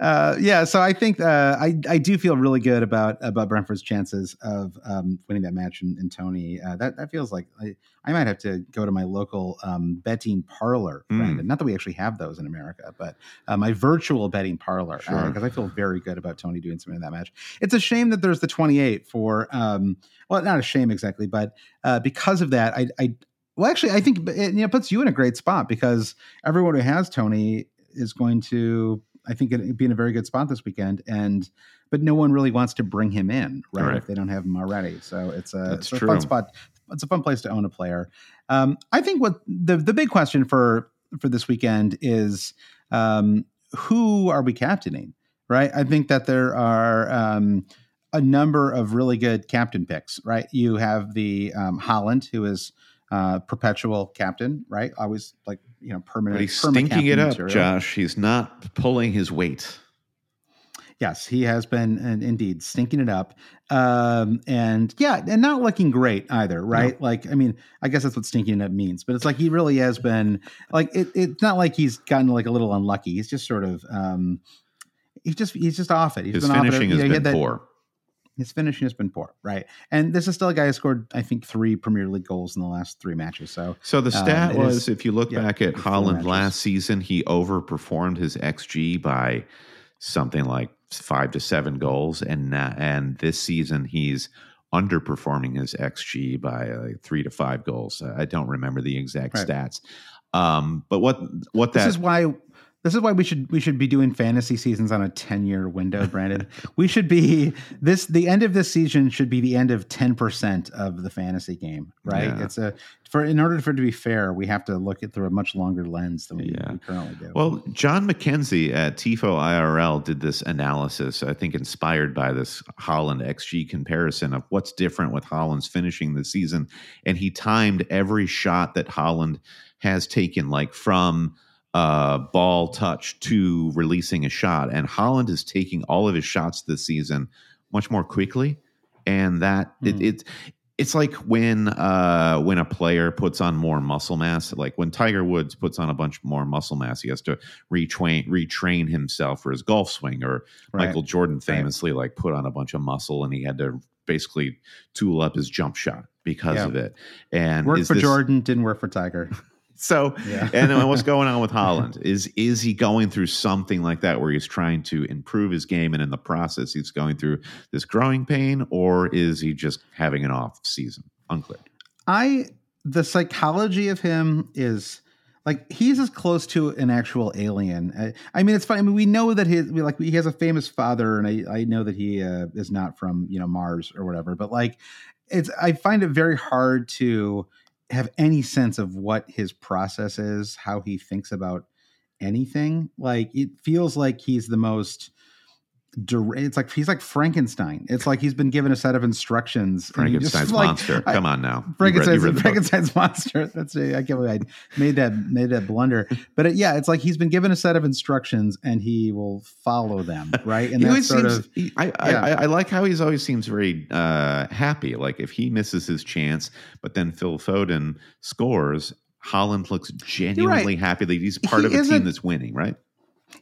uh, yeah, so I think uh, I I do feel really good about about Brentford's chances of um, winning that match. And, and Toney, uh, that that feels like I, I might have to go to my local um, betting parlor, Hmm. Brandon. Not that we actually have those in America, but uh, my virtual betting parlor Sure. because I feel very good about Toney doing something in that match. It's a shame that there's the 28 for. Um, well, not a shame exactly, but uh, because of that, I, I well, actually, I think it you know, puts you in a great spot because everyone who has Toney is going to, I think, be in a very good spot this weekend. And but no one really wants to bring him in, right? Right. If they don't have him already, so it's a, it's a fun spot. It's a fun place to own a player. Um, I think what the the big question for for this weekend is um, who are we captaining? Right. I think that there are. Um, a number of really good captain picks, right? You have the um, Haaland, who is uh, perpetual captain, right? Always like you know permanent. But he's stinking it up, material. Josh. He's not pulling his weight. Yes, he has been and indeed stinking it up, um, and yeah, and not looking great either, right? Like, I mean, I guess that's what stinking it up means, but it's like he really has been like it, it's not like he's gotten like a little unlucky. He's just sort of um, he's just he's just off it. He's His been off it. finishing You has know, been that- poor. His finishing has been poor, right? And this is still a guy who scored, I think, three Premier League goals in the last three matches. So So the Um, stat it was, is- if you look yeah, back at Haaland last season, he overperformed his xG by something like five to seven goals, and and this season he's underperforming his xG by uh, three to five goals. I don't remember the exact Right. stats, um, but what what this that is why this is why we should we should be doing fantasy seasons on a 10 year window brandon we should be this the end of this season should be the end of 10% of the fantasy game right Yeah. it's a for in order for it to be fair we have to look at through a much longer lens than we, Yeah. we currently do Well, John McKenzie at TIFO IRL did this analysis, I think inspired by this Haaland XG comparison of what's different with Haaland's finishing the season. And he timed every shot that Haaland has taken, like from uh, ball touch to releasing a shot. And Haaland is taking all of his shots this season much more quickly. And that it, Hmm. it it's like when uh when a player puts on more muscle mass like when tiger woods puts on a bunch more muscle mass he has to retrain retrain himself for his golf swing or Right. michael jordan famously like put on a bunch of muscle and he had to basically tool up his jump shot because Yeah. of it and worked for this- jordan didn't work for tiger so, Yeah. and what's going on with Haaland? Is is he going through something like that where he's trying to improve his game, and in the process, he's going through this growing pain, or is he just having an off season? Unclear. I the psychology of him is like he's as close to an actual alien. I, I mean, it's funny. I mean, we know that his like he has a famous father, and I I know that he uh, is not from you know Mars or whatever. But like, it's I find it very hard to have any sense of what his process is, how he thinks about anything. Like it feels like he's the most. It's like he's like Frankenstein. It's like he's been given a set of instructions. Frankenstein's like, monster. Come on now. Frankenstein's, read. Frankenstein's monster. That's I can't believe I made that made that blunder. But it, yeah, it's like he's been given a set of instructions and he will follow them, right? And he that's always sort seems. of he- I, I, yeah. I, I like how he's always seems very uh, happy. Like if he misses his chance, but then Phil Foden scores, Haaland looks genuinely happy that he's part He of a team that's winning. Right?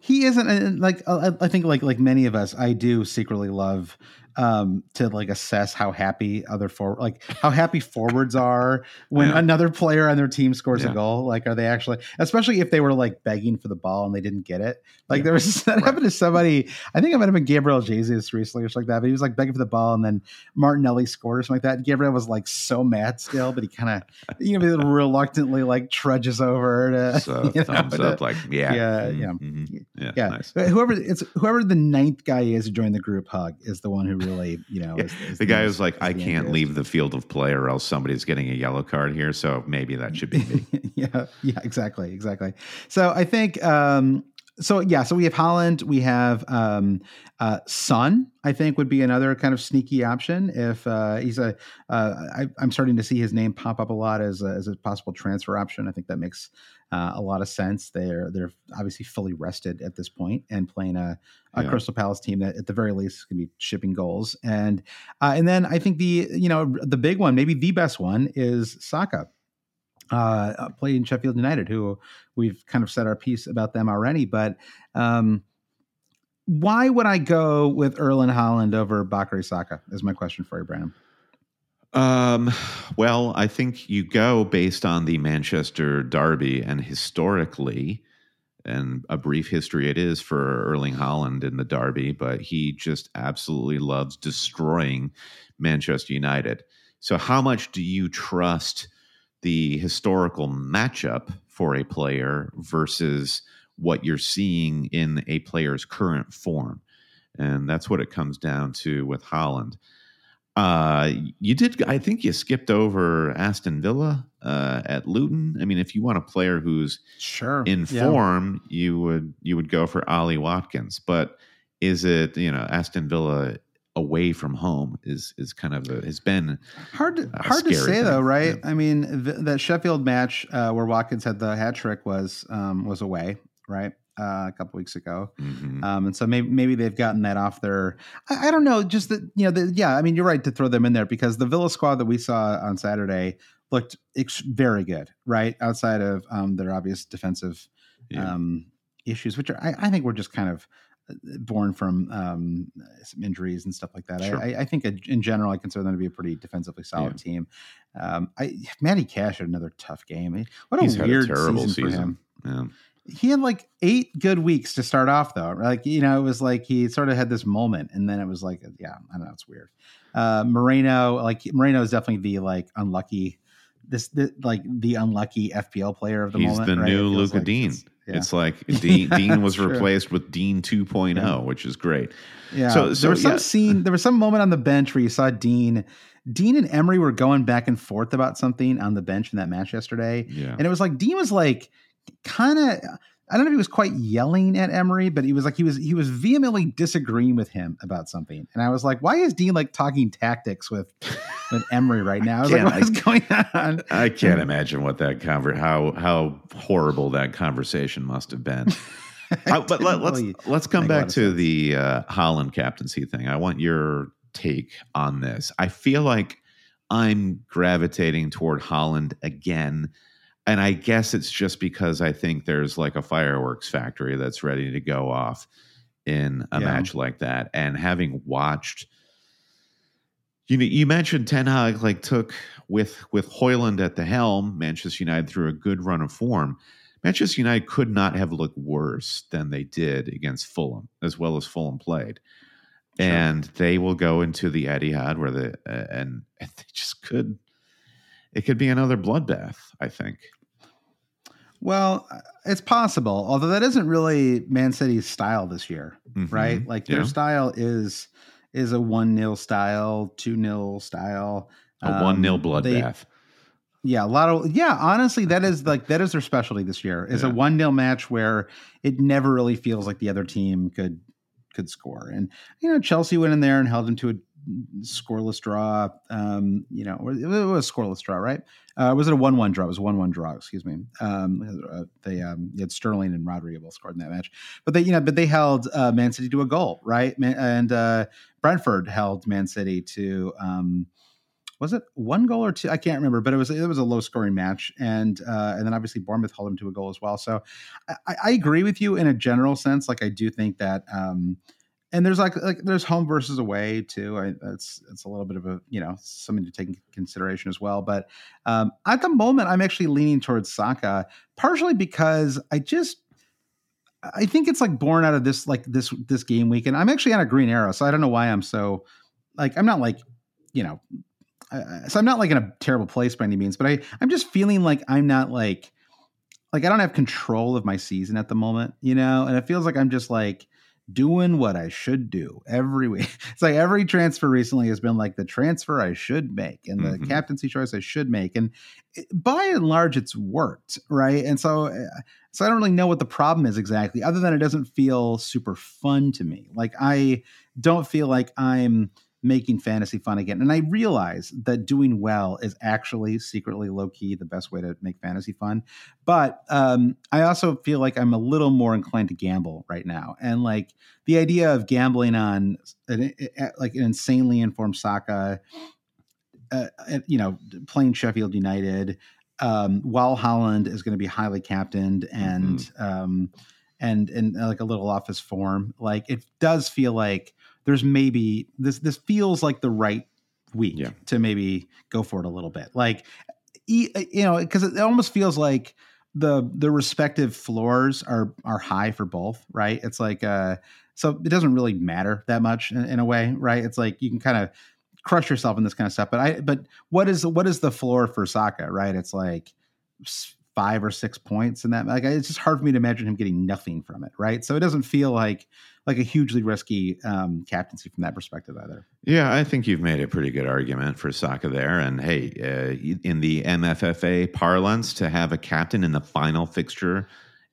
He isn't like uh, I I think like like many of us, I do secretly love um to like assess how happy other for like how happy forwards are when Yeah. another player on their team scores Yeah. a goal like are they actually especially if they were like begging for the ball and they didn't get it like Yeah. there was that Right. happened to somebody i think it might have been gabriel jesus recently or something like that but he was like begging for the ball and then martinelli scored or something like that gabriel was like so mad still but he kind of you know reluctantly like trudges over to So you know, thumbs to- up, like yeah, Yeah, mhm, yeah. mhm. yeah, yeah, nice. whoever it's whoever the ninth guy is who joined the group hug is the one who really you know Yeah, is, is The guy was like, I can't angriest." leave the field of play, or else somebody's getting a yellow card here. So maybe that should be me. yeah, yeah, exactly, exactly. So I think um so yeah, so we have Haaland, we have um uh Son, I think would be another kind of sneaky option if uh he's a uh I, I'm starting to see his name pop up a lot as a, as a possible transfer option. I think that makes uh, a lot of sense. They're they're obviously fully rested at this point and playing a, a Yeah. Crystal Palace team that at the very least is going to be shipping goals. And uh, and then I think the you know the big one, maybe the best one, is Saka. Uh, played in Sheffield United, who we've kind of said our piece about them already. But um, why would I go with Erling Haaland over Bukayo Saka? Is my question for you, Brandon. Um, well, I think you go based on the Manchester Derby, and historically, and a brief history it is for Erling Haaland in the Derby, but he just absolutely loves destroying Manchester United. So, how much do you trust the historical matchup for a player versus what you're seeing in a player's current form? And that's what it comes down to with Haaland. Uh, you did. I think you skipped over Aston Villa uh, at Luton. I mean, if you want a player who's Sure. in form, you would you would go for Ollie Watkins. But is it you know Aston Villa away from home is is kind of a, has been Hard to, hard to say thing. though, right? Yeah. I mean, th- that Sheffield match uh, where Watkins had the hat trick was um, was away, right? Uh, a couple weeks ago, mhm. um, and so maybe maybe they've gotten that off their. I, I don't know, just that you know, the, yeah. I mean, you're right to throw them in there because the Villa squad that we saw on Saturday looked ex- very good, right? Outside of um, their obvious defensive Yeah. um, issues, which are I, I think were just kind of uh, born from um, some injuries and stuff like that. Sure. I, I, think in general, I consider them to be a pretty defensively solid team. Um, I Matty Cash had another tough game. What a He's had a weird terrible season, for him. yeah. He had like eight good weeks to start off, though. Like you know, it was like he sort of had this moment, and then it was like, yeah, I don't know, it's weird. Uh, Moreno, like Moreno, is definitely the like unlucky. This, the, like the unlucky FPL player of the He's moment. the right? new Luca like Digne. it's- yeah. It's like Digne, Digne was True. replaced with Digne 2.0, Yeah. which is great. Yeah. So- so, there was some scene, there was some moment on the bench where you saw Digne. Digne and Emery were going back and forth about something on the bench in that match yesterday. Yeah. And it was like Digne was like kind of I don't know if he was quite yelling at Emery, but he was like he was he was vehemently disagreeing with him about something. And I was like, why is Digne like talking tactics with with Emery right now? I was like, is going on? I can't imagine what that conver- how how horrible that conversation must have been. Uh, but let, let's Really let's come make a lot back to the uh, Haaland captaincy thing. I want your take on this. I feel like I'm gravitating toward Haaland again, and I guess it's just because I think there's like a fireworks factory that's ready to go off in a Yeah. match like that. And having watched You know, you mentioned Ten Hag like took with with Højlund at the helm, Manchester United through a good run of form. Manchester United could not have looked worse than they did against Fulham, as well as Fulham played. Sure. And they will go into the Etihad where the uh, and, and they just could. It could be another bloodbath. I think. Well, it's possible, although that isn't really Man City's style this year, mm-hmm. right? Like their yeah. style is is a one nil style, two nil style, a one 0 um, bloodbath. Yeah, a lot of yeah. Honestly, that is like that is their specialty this year. Is yeah. a one 0 match where it never really feels like the other team could could score. And you know, Chelsea went in there and held them to a scoreless draw. Um, you know, it was a scoreless draw, right? Uh, was it a one-one draw? It was a one-one draw. Excuse me. Um, uh, they um, had Sterling and Rodrigo both scored in that match, but they, you know, but they held uh, Man City to a goal, right? Man, and uh, Brentford held Man City to um, was it one goal or two? I can't remember, but it was it was a low scoring match, and uh, and then obviously Bournemouth held them to a goal as well. So I, I, agree with you in a general sense. Like I do think that, um, and there's like like there's home versus away too. I, that's it's a little bit of a you know something to take into consideration as well. But um, at the moment, I'm actually leaning towards Saka, partially because I just I think it's like born out of this like this this game week, and I'm actually on a green arrow, so I don't know why I'm so like I'm not like you know so I'm not like in a terrible place by any means, but I I'm just feeling like I'm not like like I don't have control of my season at the moment, you know, and it feels like I'm just like doing what I should do every week. It's like every transfer recently has been like the transfer I should make and the mm-hmm. captaincy choice I should make, and by and large, it's worked, right? And so, uh, so I don't really know what the problem is exactly, other than it doesn't feel super fun to me. Like I don't feel like I'm making fantasy fun again. And I realize that doing well is actually secretly low key the best way to make fantasy fun. But um, I also feel like I'm a little more inclined to gamble right now. And like the idea of gambling on an, like an insanely informed Saka, uh, you know, playing Sheffield United, um, while Haaland is going to be highly captained and, mm-hmm. um, and, and uh, like a little off his form, like it does feel like there's maybe this this feels like the right week yeah. to maybe go for it a little bit. Like you know, because it almost feels like the the respective floors are are high for both, right? It's like uh so it doesn't really matter that much in, in a way, right? It's like you can kind of crush yourself in this kind of stuff. But I but what is what is the floor for Saka, right? It's like five or six points in that. Like it's just hard for me to imagine him getting nothing from it, right? So it doesn't feel like like a hugely risky um, captaincy from that perspective either. Yeah, I think you've made a pretty good argument for Saka there. And hey, uh, in the MFFA parlance, to have a captain in the final fixture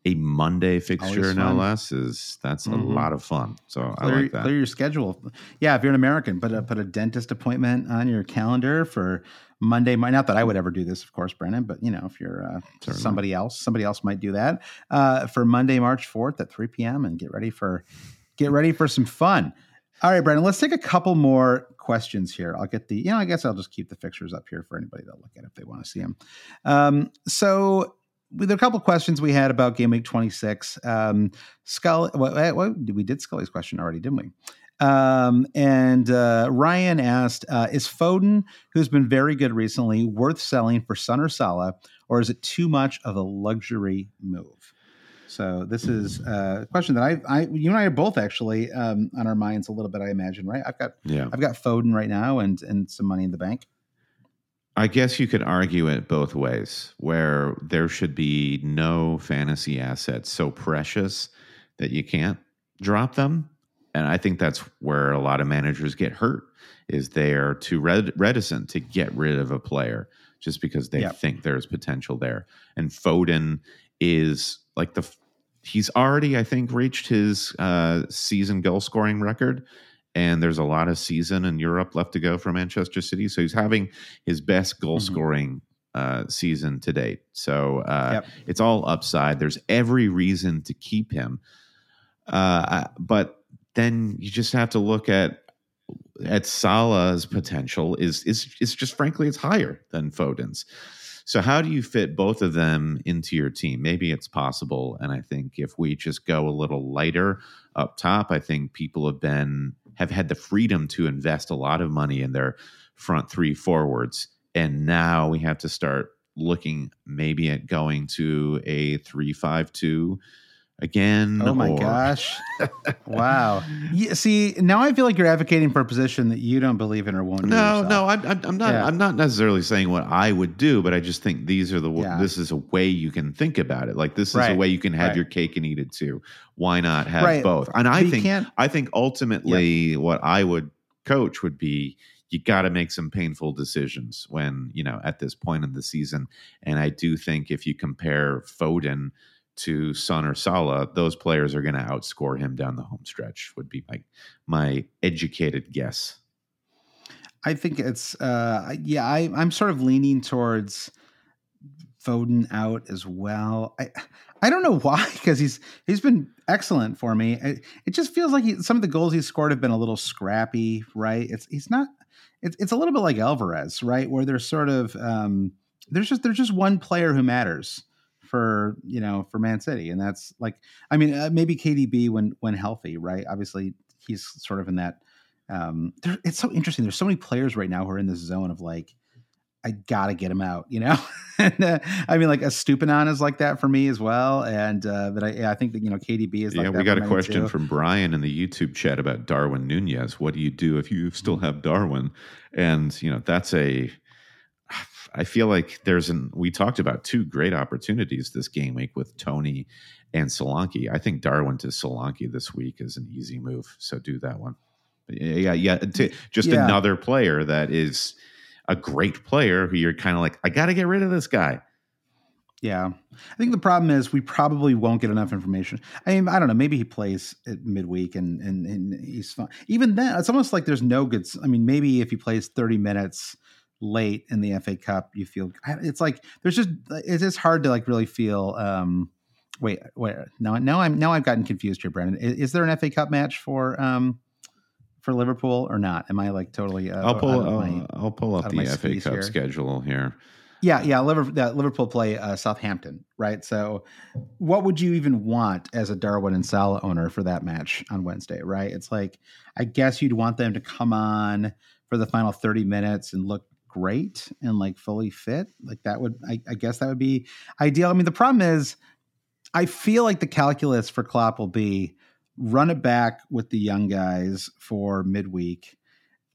a Monday fixture, in LS is that's mm-hmm. a lot of fun. So clear, I like that. Clear your schedule. Yeah, if you're an American, put a put a dentist appointment on your calendar for Monday. Not that I would ever do this, of course, Brennan, but you know, if you're uh, somebody else, somebody else might do that uh, for Monday, March fourth at three p.m. and get ready for get ready for some fun. All right, Brennan, let's take a couple more questions here. I'll get the, you know, I guess I'll just keep the fixtures up here for anybody to look at if they want to see them. Um, so with a couple questions we had about game week 26 um what, what, we did scully's question already didn't we um, and uh, Ryan asked, uh, "Is Foden, who's been very good recently, worth selling for Son or Salah, or is it too much of a luxury move?" So this is a question that I, I you and I are both actually um, on our minds a little bit. I imagine, right? I've got, yeah, I've got Foden right now and and some money in the bank. I guess you could argue it both ways, where there should be no fantasy assets so precious that you can't drop them. And I think that's where a lot of managers get hurt is they are too red- reticent to get rid of a player just because they yep. think there's potential there. And Foden is like the he's already I think reached his uh, season goal scoring record and there's a lot of season in Europe left to go for Manchester City. So he's having his best goal mm-hmm. scoring uh, season to date. So uh, yep. it's all upside. There's every reason to keep him, uh, but then you just have to look at at Salah's potential is is is just frankly it's higher than Foden's. So how do you fit both of them into your team? Maybe it's possible, and I think if we just go a little lighter up top, I think people have been have had the freedom to invest a lot of money in their front three forwards. And now we have to start looking maybe at going to a three five two again. Oh my or- gosh! wow. Yeah, see, now I feel like you're advocating for a position that you don't believe in or won't. No, no, I'm, I'm, I'm not. Yeah. I'm not necessarily saying what I would do, but I just think these are the. Yeah. This is a way you can think about it. Like this is a way you can have right. your cake and eat it too. Why not have Right. both? And I But think I think ultimately what I would coach would be you got to make some painful decisions when you know at this point in the season. And I do think if you compare Foden to Son or Salah, those players are going to outscore him down the home stretch. Would be my my educated guess. I think it's uh yeah, I I'm sort of leaning towards Foden out as well. I I don't know why because he's he's been excellent for me. It, it just feels like he, some of the goals he's scored have been a little scrappy, right? It's he's not it's it's a little bit like Alvarez, right? Where there's sort of um there's just there's just one player who matters for you know for Man City, and that's like I mean uh, maybe KDB when when healthy, right? Obviously he's sort of in that um there, it's so interesting there's so many players right now who are in this zone of like i gotta get him out you know and, uh, i mean like Estupiñán is like that for me as well and uh but i, I think that you know kdb is like yeah, we got a question too. from Brian in the YouTube chat about Darwin Nunez. What do you do if you still have Darwin? And you know, that's a. I feel like there's an. We talked about two great opportunities this game week with Toney and Solanke. I think Darwin to Solanke this week is an easy move. So do that one. Yeah, yeah. To, just Yeah. another player that is a great player who you're kind of like, I got to get rid of this guy. yeah i think the problem is we probably won't get enough information i mean i don't know maybe he plays at midweek and and, and he's fine even then it's almost like there's no good I mean maybe if he plays 30 minutes late in the fa cup you feel it's like there's just it's just hard to like really feel um wait wait now now i'm now i've gotten confused here brendan is, is there an fa cup match for um for liverpool or not am i like totally uh, I'll pull. my- I'll pull up the FA Cup here. schedule here. Yeah, yeah. Liverpool play uh, Southampton, right? So, what would you even want as a Darwin and Salah owner for that match on Wednesday, right? It's like, I guess you'd want them to come on for the final 30 minutes and look great and like fully fit. Like, that would, I, I guess that would be ideal. I mean, the problem is, I feel like the calculus for Klopp will be run it back with the young guys for midweek,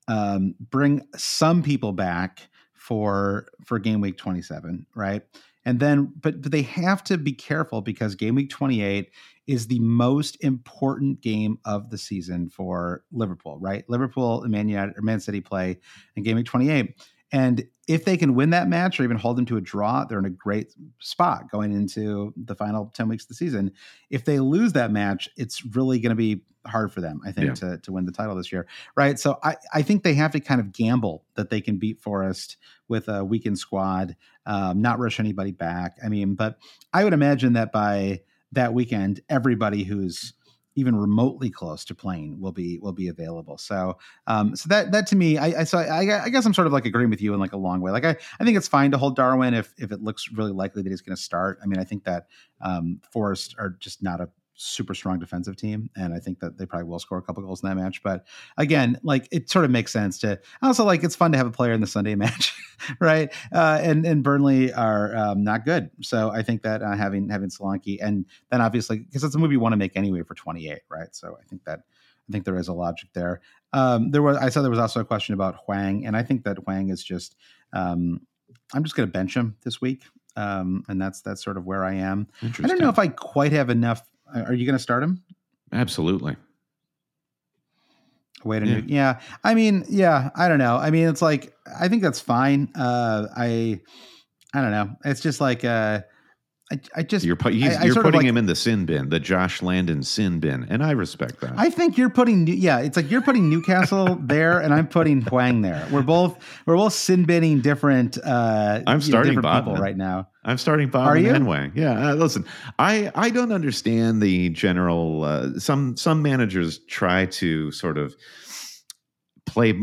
um, bring some people back for for game week 27 right and then but, but they have to be careful because game week 28 is the most important game of the season for liverpool right liverpool and man united or man city play in game week 28 and if they can win that match or even hold them to a draw they're in a great spot going into the final 10 weeks of the season. If they lose that match it's really going to be hard for them i think Yeah. to, to win the title this year right? So I, I think they have to kind of gamble that they can beat forest with a weakened squad um, not rush anybody back. I mean but i would imagine that by that weekend everybody who's even remotely close to playing will be will be available. So um so that that to me i i so I, I guess i'm sort of like agreeing with you in like a long way. Like i i think it's fine to hold darwin if if it looks really likely that he's going to start. I mean i think that um forest are just not a super strong defensive team and i think that they probably will score a couple goals in that match. But again like it sort of makes sense to also like it's fun to have a player in the sunday match right? Uh and and burnley are um, not good. So i think that uh, having having Solanke and then obviously because it's a movie you want to make anyway for 28 right? So i think that i think there is a logic there. Um there was i saw there was also a question about hwang and i think that hwang is just um i'm just going to bench him this week. Um and that's that's sort of where i am. I don't know if i quite have enough are you going to start him Absolutely. Wait a Yeah. new, yeah. I mean, yeah. I don't know. I mean, it's like I think that's fine. Uh, I, I don't know. It's just like uh, I, I just You're, pu- I you're putting like- him in the sin bin, the Josh Landon sin bin, and I respect that. I think you're putting New- yeah. It's like you're putting Newcastle there, and I'm putting Hwang there. We're both we're both sin binning different. Uh, I'm know, starting different people right now. I'm starting Bob Are and you? Enway. Yeah, uh, listen, I I don't understand the general. Uh, some some managers try to sort of play.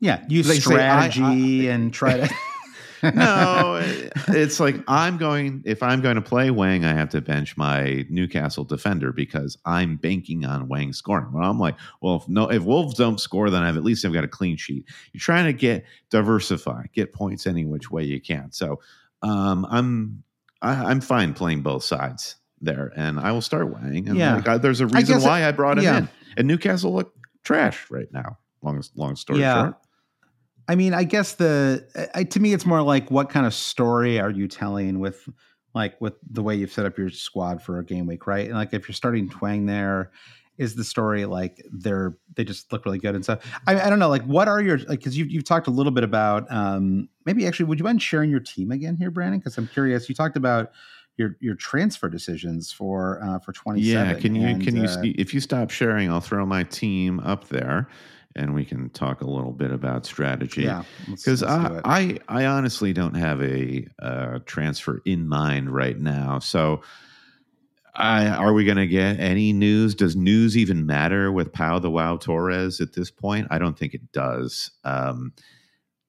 Yeah, use They say, I- strategy and try to. no, it's like I'm going. If I'm going to play Hwang, I have to bench my Newcastle defender because I'm banking on Hwang scoring. Well, I'm like, well, if no, if Wolves don't score, then I've at least I've got a clean sheet. You're trying to get diversify, get points any which way you can. So um, I'm I, am i am fine playing both sides there, and I will start Hwang. And yeah, like, I, there's a reason why it, I brought him yeah. in. And Newcastle look trash right now. Long long story yeah. short. I mean, I guess the I, to me, it's more like what kind of story are you telling with like with the way you've set up your squad for a game week, right? And like if you're starting Hwang there, is the story like they're they just look really good and stuff. I, I don't know, like what are your like because you've you've talked a little bit about um maybe actually would you mind sharing your team again here, Brandon? Because I'm curious. You talked about your your transfer decisions for uh, for 27. Yeah, can you and, can you uh, if you stop sharing, I'll throw my team up there and we can talk a little bit about strategy. Yeah, because I, I, I honestly don't have a uh, transfer in mind right now. So, I, are we going to get any news? Does news even matter with Pau the Wow Torres at this point? I don't think it does. Um,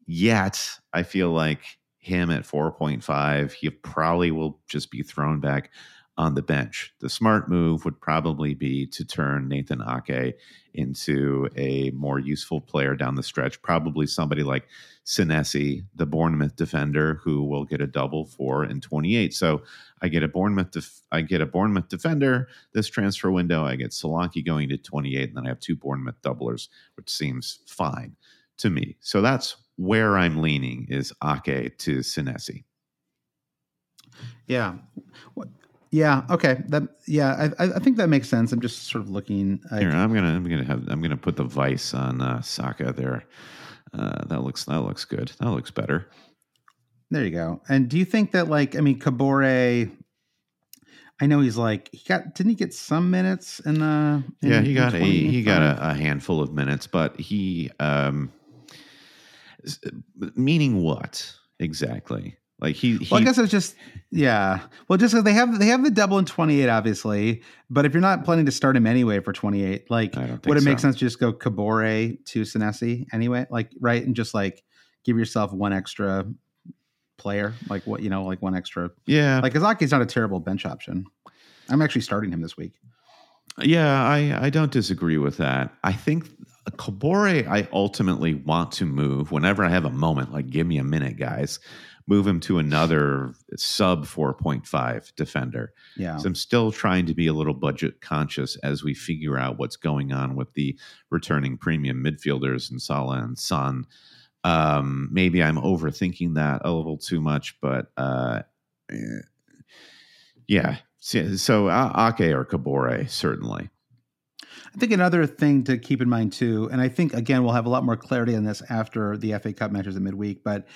yet, I feel like him at 4.5, he probably will just be thrown back on the bench. The smart move would probably be to turn Nathan Ake into a more useful player down the stretch. Probably somebody like Senesi, the Bournemouth defender, who will get a double for in 28. So I get a Bournemouth, def- I get a Bournemouth defender this transfer window. I get Solanke going to 28, and then I have two Bournemouth doublers, which seems fine to me. So that's where I'm leaning is Ake to Senesi. Yeah. Yeah. Okay. That. Yeah. I. I think that makes sense. I'm just sort of looking. Like, Here, I'm gonna. I'm gonna have. I'm gonna put the vice on uh, Saka there. Uh, that looks. That looks good. That looks better. There you go. And do you think that like I mean Kabore? I know he's like he got. Didn't he get some minutes in the? In, yeah, he got a he got a, a, handful of minutes, but he um, meaning what exactly? Like he, he well, I guess it's just yeah. Well, just because they have they have the double in twenty eight, obviously. But if you're not planning to start him anyway for twenty eight, like would it so. make sense to just go Kabore to Senesi anyway? Like right, and just like give yourself one extra player, like what you know, like one extra. Yeah, like Azaki's not a terrible bench option. I'm actually starting him this week. Yeah, I I don't disagree with that. I think Kabore, I ultimately want to move whenever I have a moment. Like, give me a minute, guys move him to another sub 4.5 defender. Yeah. So I'm still trying to be a little budget conscious as we figure out what's going on with the returning premium midfielders and Salah and Son. Um, maybe I'm overthinking that a little too much, but uh, eh, yeah. So uh, Ake or Kabore, certainly. I think another thing to keep in mind too, and I think again we'll have a lot more clarity on this after the FA Cup matches at midweek, but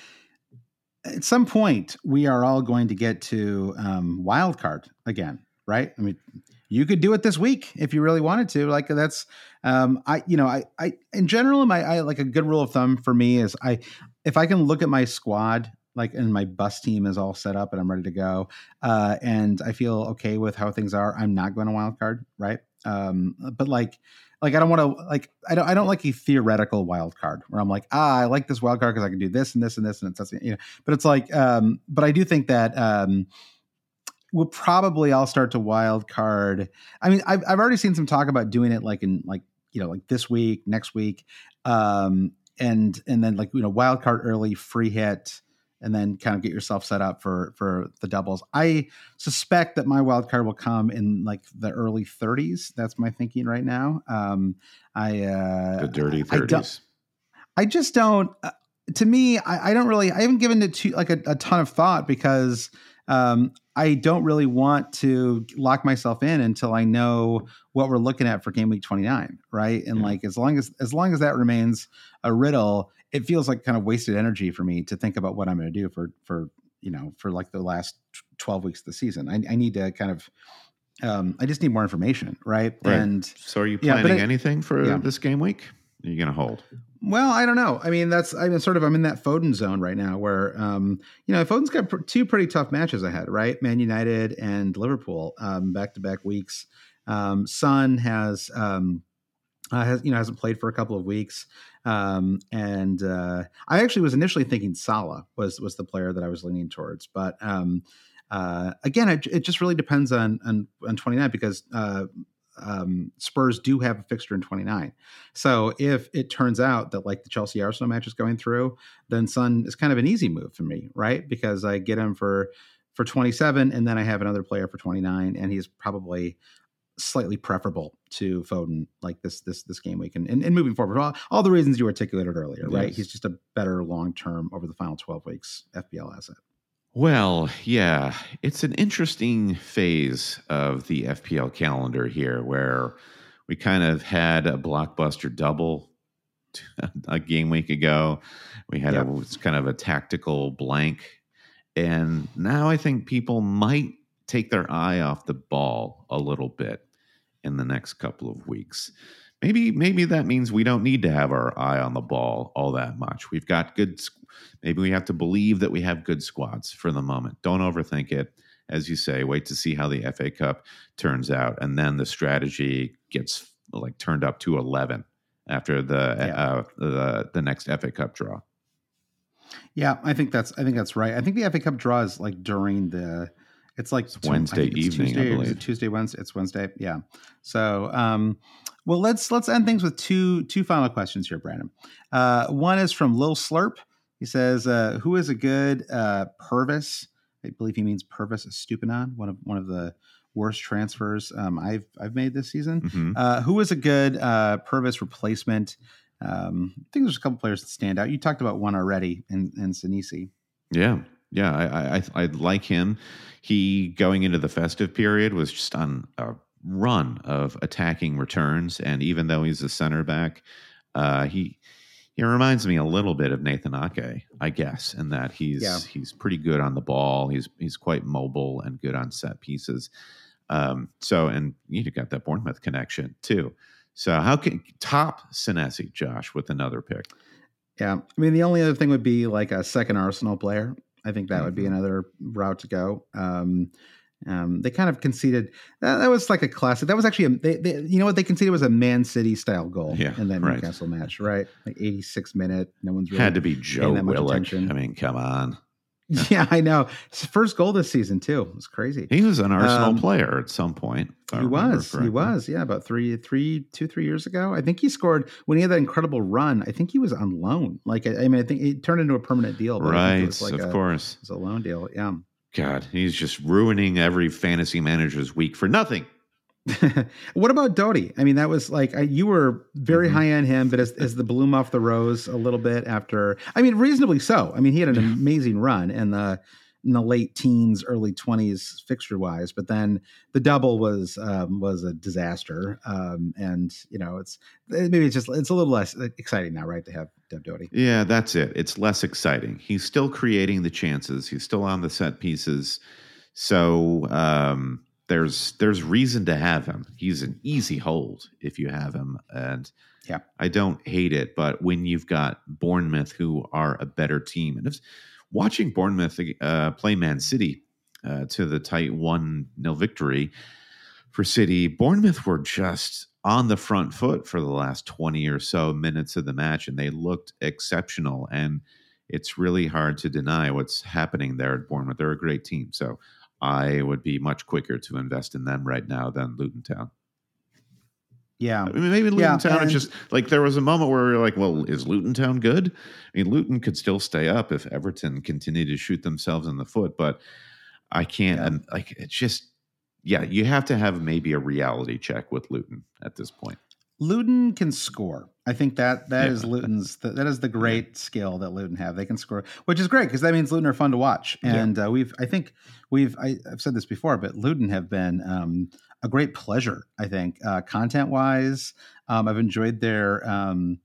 at some point we are all going to get to um, wild card again, right? I mean, you could do it this week if you really wanted to. Like that's, um, I, you know, I, I, in general, my, I like a good rule of thumb for me is I, if I can look at my squad, like, and my bus team is all set up and I'm ready to go, uh, and I feel okay with how things are, I'm not going to wild card, right? Um, but like, like I don't want to like I don't I don't like a theoretical wild card where I'm like ah I like this wild card because I can do this and this and this and it's you know but it's like um but I do think that um we'll probably all start to wild card. I mean I've I've already seen some talk about doing it like in like you know like this week next week um and and then like you know wild card early free hit and then kind of get yourself set up for for the doubles. I suspect that my wild card will come in like the early 30s. That's my thinking right now. Um, I uh, the dirty 30s. I, I just don't. Uh, to me, I, I, don't really. I haven't given it to like a, a ton of thought because um, I don't really want to lock myself in until I know what we're looking at for game week 29, right? And yeah. like as long as as long as that remains a riddle, it feels like kind of wasted energy for me to think about what I'm going to do for for you know for like the last 12 weeks of the season. I, I need to kind of um, I just need more information, right? right. And so, are you planning yeah, anything for yeah. this game week? Are you going to hold? Well, I don't know. I mean, that's I'm sort of I'm in that Foden zone right now, where um, you know Foden's got pr- two pretty tough matches ahead, right? Man United and Liverpool, back to back weeks. Um, Son has um, Uh, has, you know hasn't played for a couple of weeks, um, and uh, I actually was initially thinking Salah was was the player that I was leaning towards, but um, uh, again, it, it, just really depends on on, on 29 because uh, um, Spurs do have a fixture in 29. So if it turns out that like the Chelsea Arsenal match is going through, then Son is kind of an easy move for me, right? Because I get him for for 27 and then I have another player for 29 and he's probably slightly preferable to Foden like this this this game week and, and, and moving forward. All, all, the reasons you articulated earlier yes. right he's just a better long term over the final 12 weeks FPL asset. Well yeah it's an interesting phase of the FPL calendar here where we kind of had a blockbuster double a game week ago. We had yep. a it's kind of a tactical blank. And now I think people might take their eye off the ball a little bit in the next couple of weeks. Maybe maybe that means we don't need to have our eye on the ball all that much. We've got good maybe we have to believe that we have good squads for the moment. Don't overthink it. As you say, wait to see how the FA Cup turns out and then the strategy gets like turned up to 11 after the yeah. uh, the the next FA Cup draw. Yeah, I think that's I think that's right. I think the FA Cup draw is like during the it's like it's Wednesday it's evening, Tuesday, I believe. Tuesday, Wednesday. It's Wednesday. Yeah. So, um, well, let's let's end things with two two final questions here, Brandon. Uh, one is from Lil Slurp. He says, uh, "Who is a good uh, Pervis? I believe he means Pervis Estupiñán, one of one of the worst transfers um, I've I've made this season. Mm-hmm. Uh, who is a good uh, Pervis replacement? Um, I think there's a couple players that stand out. You talked about one already in, in Senesi. Yeah. Yeah. I, I, I like him. He, going into the festive period, was just on a run of attacking returns. And even though he's a center back, uh, he, he reminds me a little bit of Nathan Ake, I guess, in that he's yeah. he's pretty good on the ball. He's he's quite mobile and good on set pieces. Um, so, and you got that Bournemouth connection too. So how can top Senesi, Josh, with another pick? Yeah. I mean, the only other thing would be like a second Arsenal player. I think that mm-hmm. would be mm-hmm. another route to go. Um, um, they kind of conceded that, that, was like a classic. That was actually a, they, they, you know what they conceded was a Man City style goal yeah, in that right. Newcastle match, right? Like 86 minute. No one's really had to be Joe Willock. I mean, come on. Yeah, I know. His first goal this season too. It was crazy. He was an Arsenal um, player at some point. He was. He was. Yeah, about three, three, two, three years ago. I think he scored when he had that incredible run. I think he was on loan. Like, I, I mean, I think it turned into a permanent deal. right. Like of a, course. It was a loan deal. Yeah. God, he's just ruining every fantasy manager's week for nothing. what about Doty? I mean, that was like I, you were very mm-hmm. high on him, but as, as the bloom off the rose a little bit after. I mean, reasonably so. I mean, he had an amazing run, and the in the late teens, early twenties, fixture wise. But then the double was um, was a disaster, um, and you know it's maybe it's just it's a little less exciting now, right? To have Dev Doty. Yeah, that's it. It's less exciting. He's still creating the chances. He's still on the set pieces. So um, there's there's reason to have him. He's an easy hold if you have him, and yeah, I don't hate it. But when you've got Bournemouth, who are a better team, and if watching Bournemouth uh, play Man City uh, to the tight 1 0 victory for City, Bournemouth were just on the front foot for the last 20 or so minutes of the match, and they looked exceptional. And it's really hard to deny what's happening there at Bournemouth. They're a great team. So I would be much quicker to invest in them right now than Luton Town. Yeah. I mean, maybe Luton yeah, Town is just like there was a moment where we were like, well, is Luton Town good? I mean, Luton could still stay up if Everton continue to shoot themselves in the foot, but I can't. Yeah. And like, it's just, yeah, you have to have maybe a reality check with Luton at this point. Luton can score. I think that that yeah. is Luton's that is the great skill that Luton have. They can score, which is great because that means Luton are fun to watch. And yeah. uh, we've I think we've I, have said this before, but Luton have been um, a great pleasure. I think uh, content wise, um, I've enjoyed their um,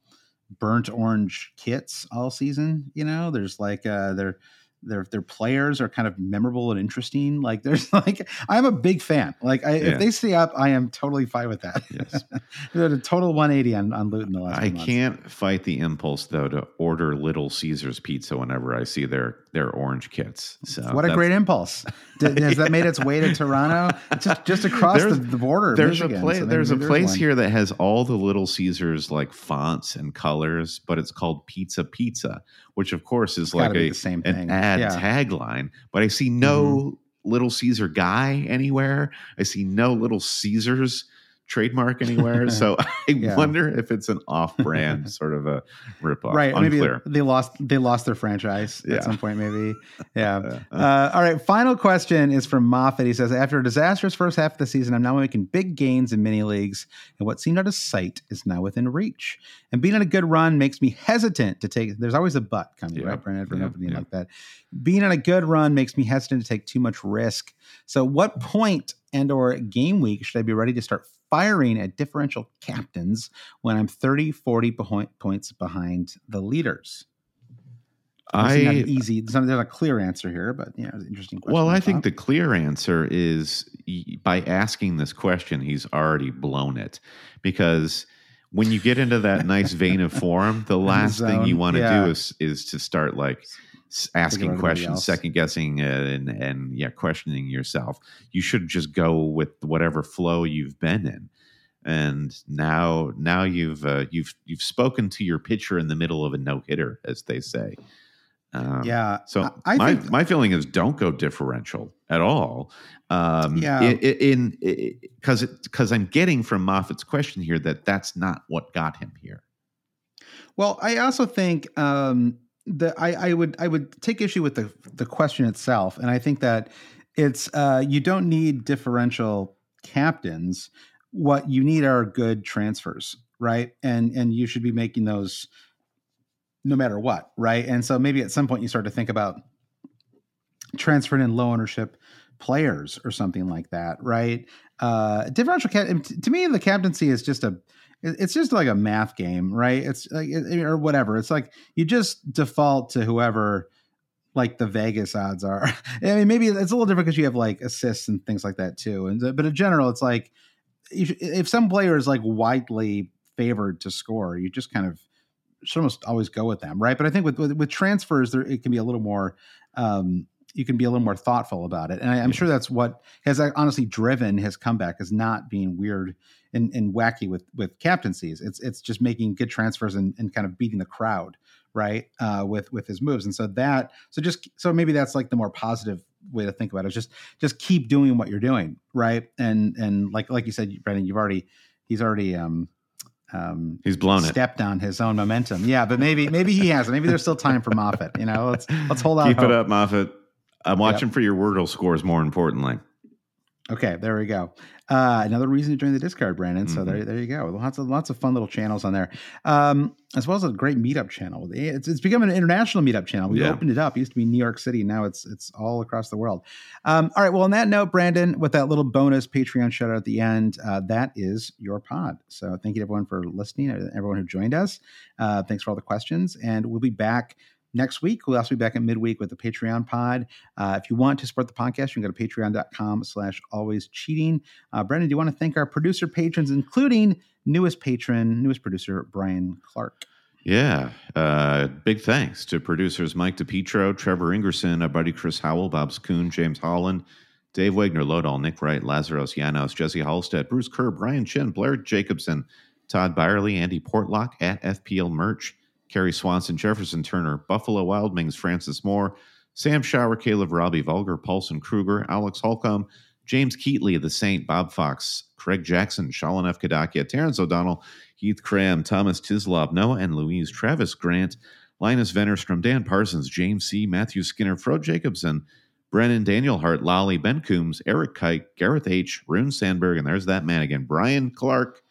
burnt orange kits all season. You know, there's like uh, they're their their players are kind of memorable and interesting. Like there's like I'm a big fan. Like I, yeah. if they stay up, I am totally fine with that. Yes, they're a total 180 on on Luton the last. I can't fight the impulse though to order Little Caesars pizza whenever I see their their orange kits. So what a great impulse! Did, has that made its way to Toronto? Just just across the, the, border. There's Michigan, a place. so there's a there's place one. here that has all the Little Caesars like fonts and colors, but it's called Pizza Pizza, which of course is It's like a same an ad Yeah. Mm-hmm. tagline. But I see no Little Caesar guy anywhere. I see no Little Caesars trademark anywhere. so I Yeah. wonder if it's an off-brand sort of a ripoff. Right, Unclear. maybe they lost they lost their franchise Yeah. at some point. Maybe, yeah. Uh, Uh, all right, final question is from Moffat. He says, After a disastrous first half of the season, I'm now making big gains in mini leagues, and what seemed out of sight is now within reach. And being on a good run makes me hesitant to take. There's always a but coming, Yeah, right, Brandon, for yeah. like that. Being on a good run makes me hesitant to take too much risk. So, what point and or game week should I be ready to start firing at differential captains when I'm 30, 40 point, points behind the leaders? Obviously not I easy. There's not, a clear answer here, but yeah, it's an interesting question. Well, I think the clear answer is by asking this question, he's already blown it. Because when you get into that nice vein of form, the last thing you want to yeah. do is is to start like asking questions, second guessing, uh, and and yeah, questioning yourself. You should just go with whatever flow you've been in. And now, now you've uh, you've you've spoken to your pitcher in the middle of a no hitter, as they say. Um, yeah. so I, I my think my feeling is don't go differential at all. Um, Yeah. In because because I'm getting from Moffat's question here that that's not what got him here. Well, I also think um, that I, I would I would take issue with the the question itself, and I think that it's uh, you don't need differential captains. What you need are good transfers, right? And and you should be making those no matter what, right? And so maybe at some point you start to think about transferring in low ownership players or something like that, right? Uh, differential cap- to me, the captaincy is just a it's just like a math game, right? It's like or whatever. It's like you just default to whoever like the Vegas odds are. I mean, maybe it's a little different because you have like assists and things like that too. And but in general, it's like if, some player is like widely favored to score, you just kind of should almost always go with them, right? But I think with with, with transfers, there it can be a little more. Um, you can be a little more thoughtful about it, and I, I'm sure that's what has honestly driven his comeback is not being weird and, and wacky with with captaincies. It's it's just making good transfers and, and kind of beating the crowd, right? Uh, with with his moves, and so that so just so maybe that's like the more positive way to think about it. Is just just keep doing what you're doing, right? And and like like you said, Brendan, you've already he's already um um He's blown it. stepped on his own momentum. Yeah, but maybe maybe he hasn't. Maybe there's still time for Moffat. You know, let's let's hold out. Keep it up, Moffat. I'm watching for your Wordle scores. More importantly, Okay, there we go. Uh, another reason to join the Discord, Brandon. So Mhm. there, there you go. Lots of lots of fun little channels on there, um, as well as a great meetup channel. It's, it's become an international meetup channel. We Yeah. opened it up. It used to be New York City. Now it's it's all across the world. Um, all right. Well, on that note, Brandon, with that little bonus Patreon shout out at the end, uh, that is your pod. So thank you to everyone for listening. Everyone who joined us. Uh, thanks for all the questions, and we'll be back. Next week, we'll also be back at midweek with the Patreon pod. Uh, if you want to support the podcast, you can go to patreon.com slash always cheating. Uh, Brendan, do you want to thank our producer patrons, including newest patron, newest producer, Brian Clark? yeah. Uh, big thanks to producers Mike DePietro, Trevor Ingerson, our buddy Chris Howell, Bob Schoon, James Holland, Dave Wagner, Lodal, Nick Wright, Lazarus Janos, Jesse Halstead, Bruce Kerr, Brian Chin, Blair Jacobson, Todd Byerly, Andy Portlock at FPL Merch, Kerry Swanson, Jefferson Turner, Buffalo Wildlings, Francis Moore, Sam Shower, Caleb Robbie, Vulgar, Paulson Kruger, Alex Holcomb, James Keatley, The Saint, Bob Fox, Craig Jackson, Shalon F. Kadakia, Terrence O'Donnell, Heath Cram, Thomas Tislop, Noah and Louise, Travis Grant, Linus Vennerstrom, Dan Parsons, James C., Matthew Skinner, Fro Jacobson, Brennan, Daniel Hart, Lolly, Ben Coombs, Eric Kite, Gareth H., Rune Sandberg, and there's that man again, Brian Clark.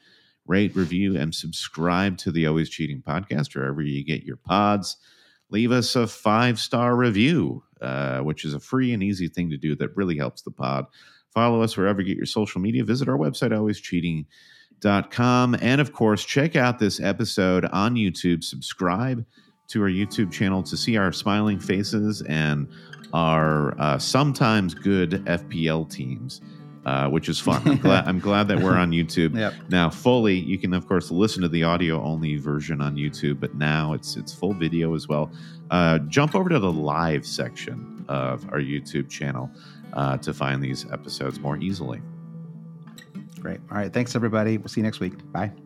Rate, review, and subscribe to the Always Cheating podcast wherever you get your pods. Leave us a five star review, uh, which is a free and easy thing to do that really helps the pod. Follow us wherever you get your social media. Visit our website, alwayscheating.com. And of course, check out this episode on YouTube. Subscribe to our YouTube channel to see our smiling faces and our uh, sometimes good FPL teams. Uh, which is fun. I'm glad, I'm glad that we're on YouTube Yep. now. Fully, you can of course listen to the audio only version on YouTube, but now it's it's full video as well. Uh, jump over to the live section of our YouTube channel uh, to find these episodes more easily. Great. All right. Thanks, everybody. We'll see you next week. Bye.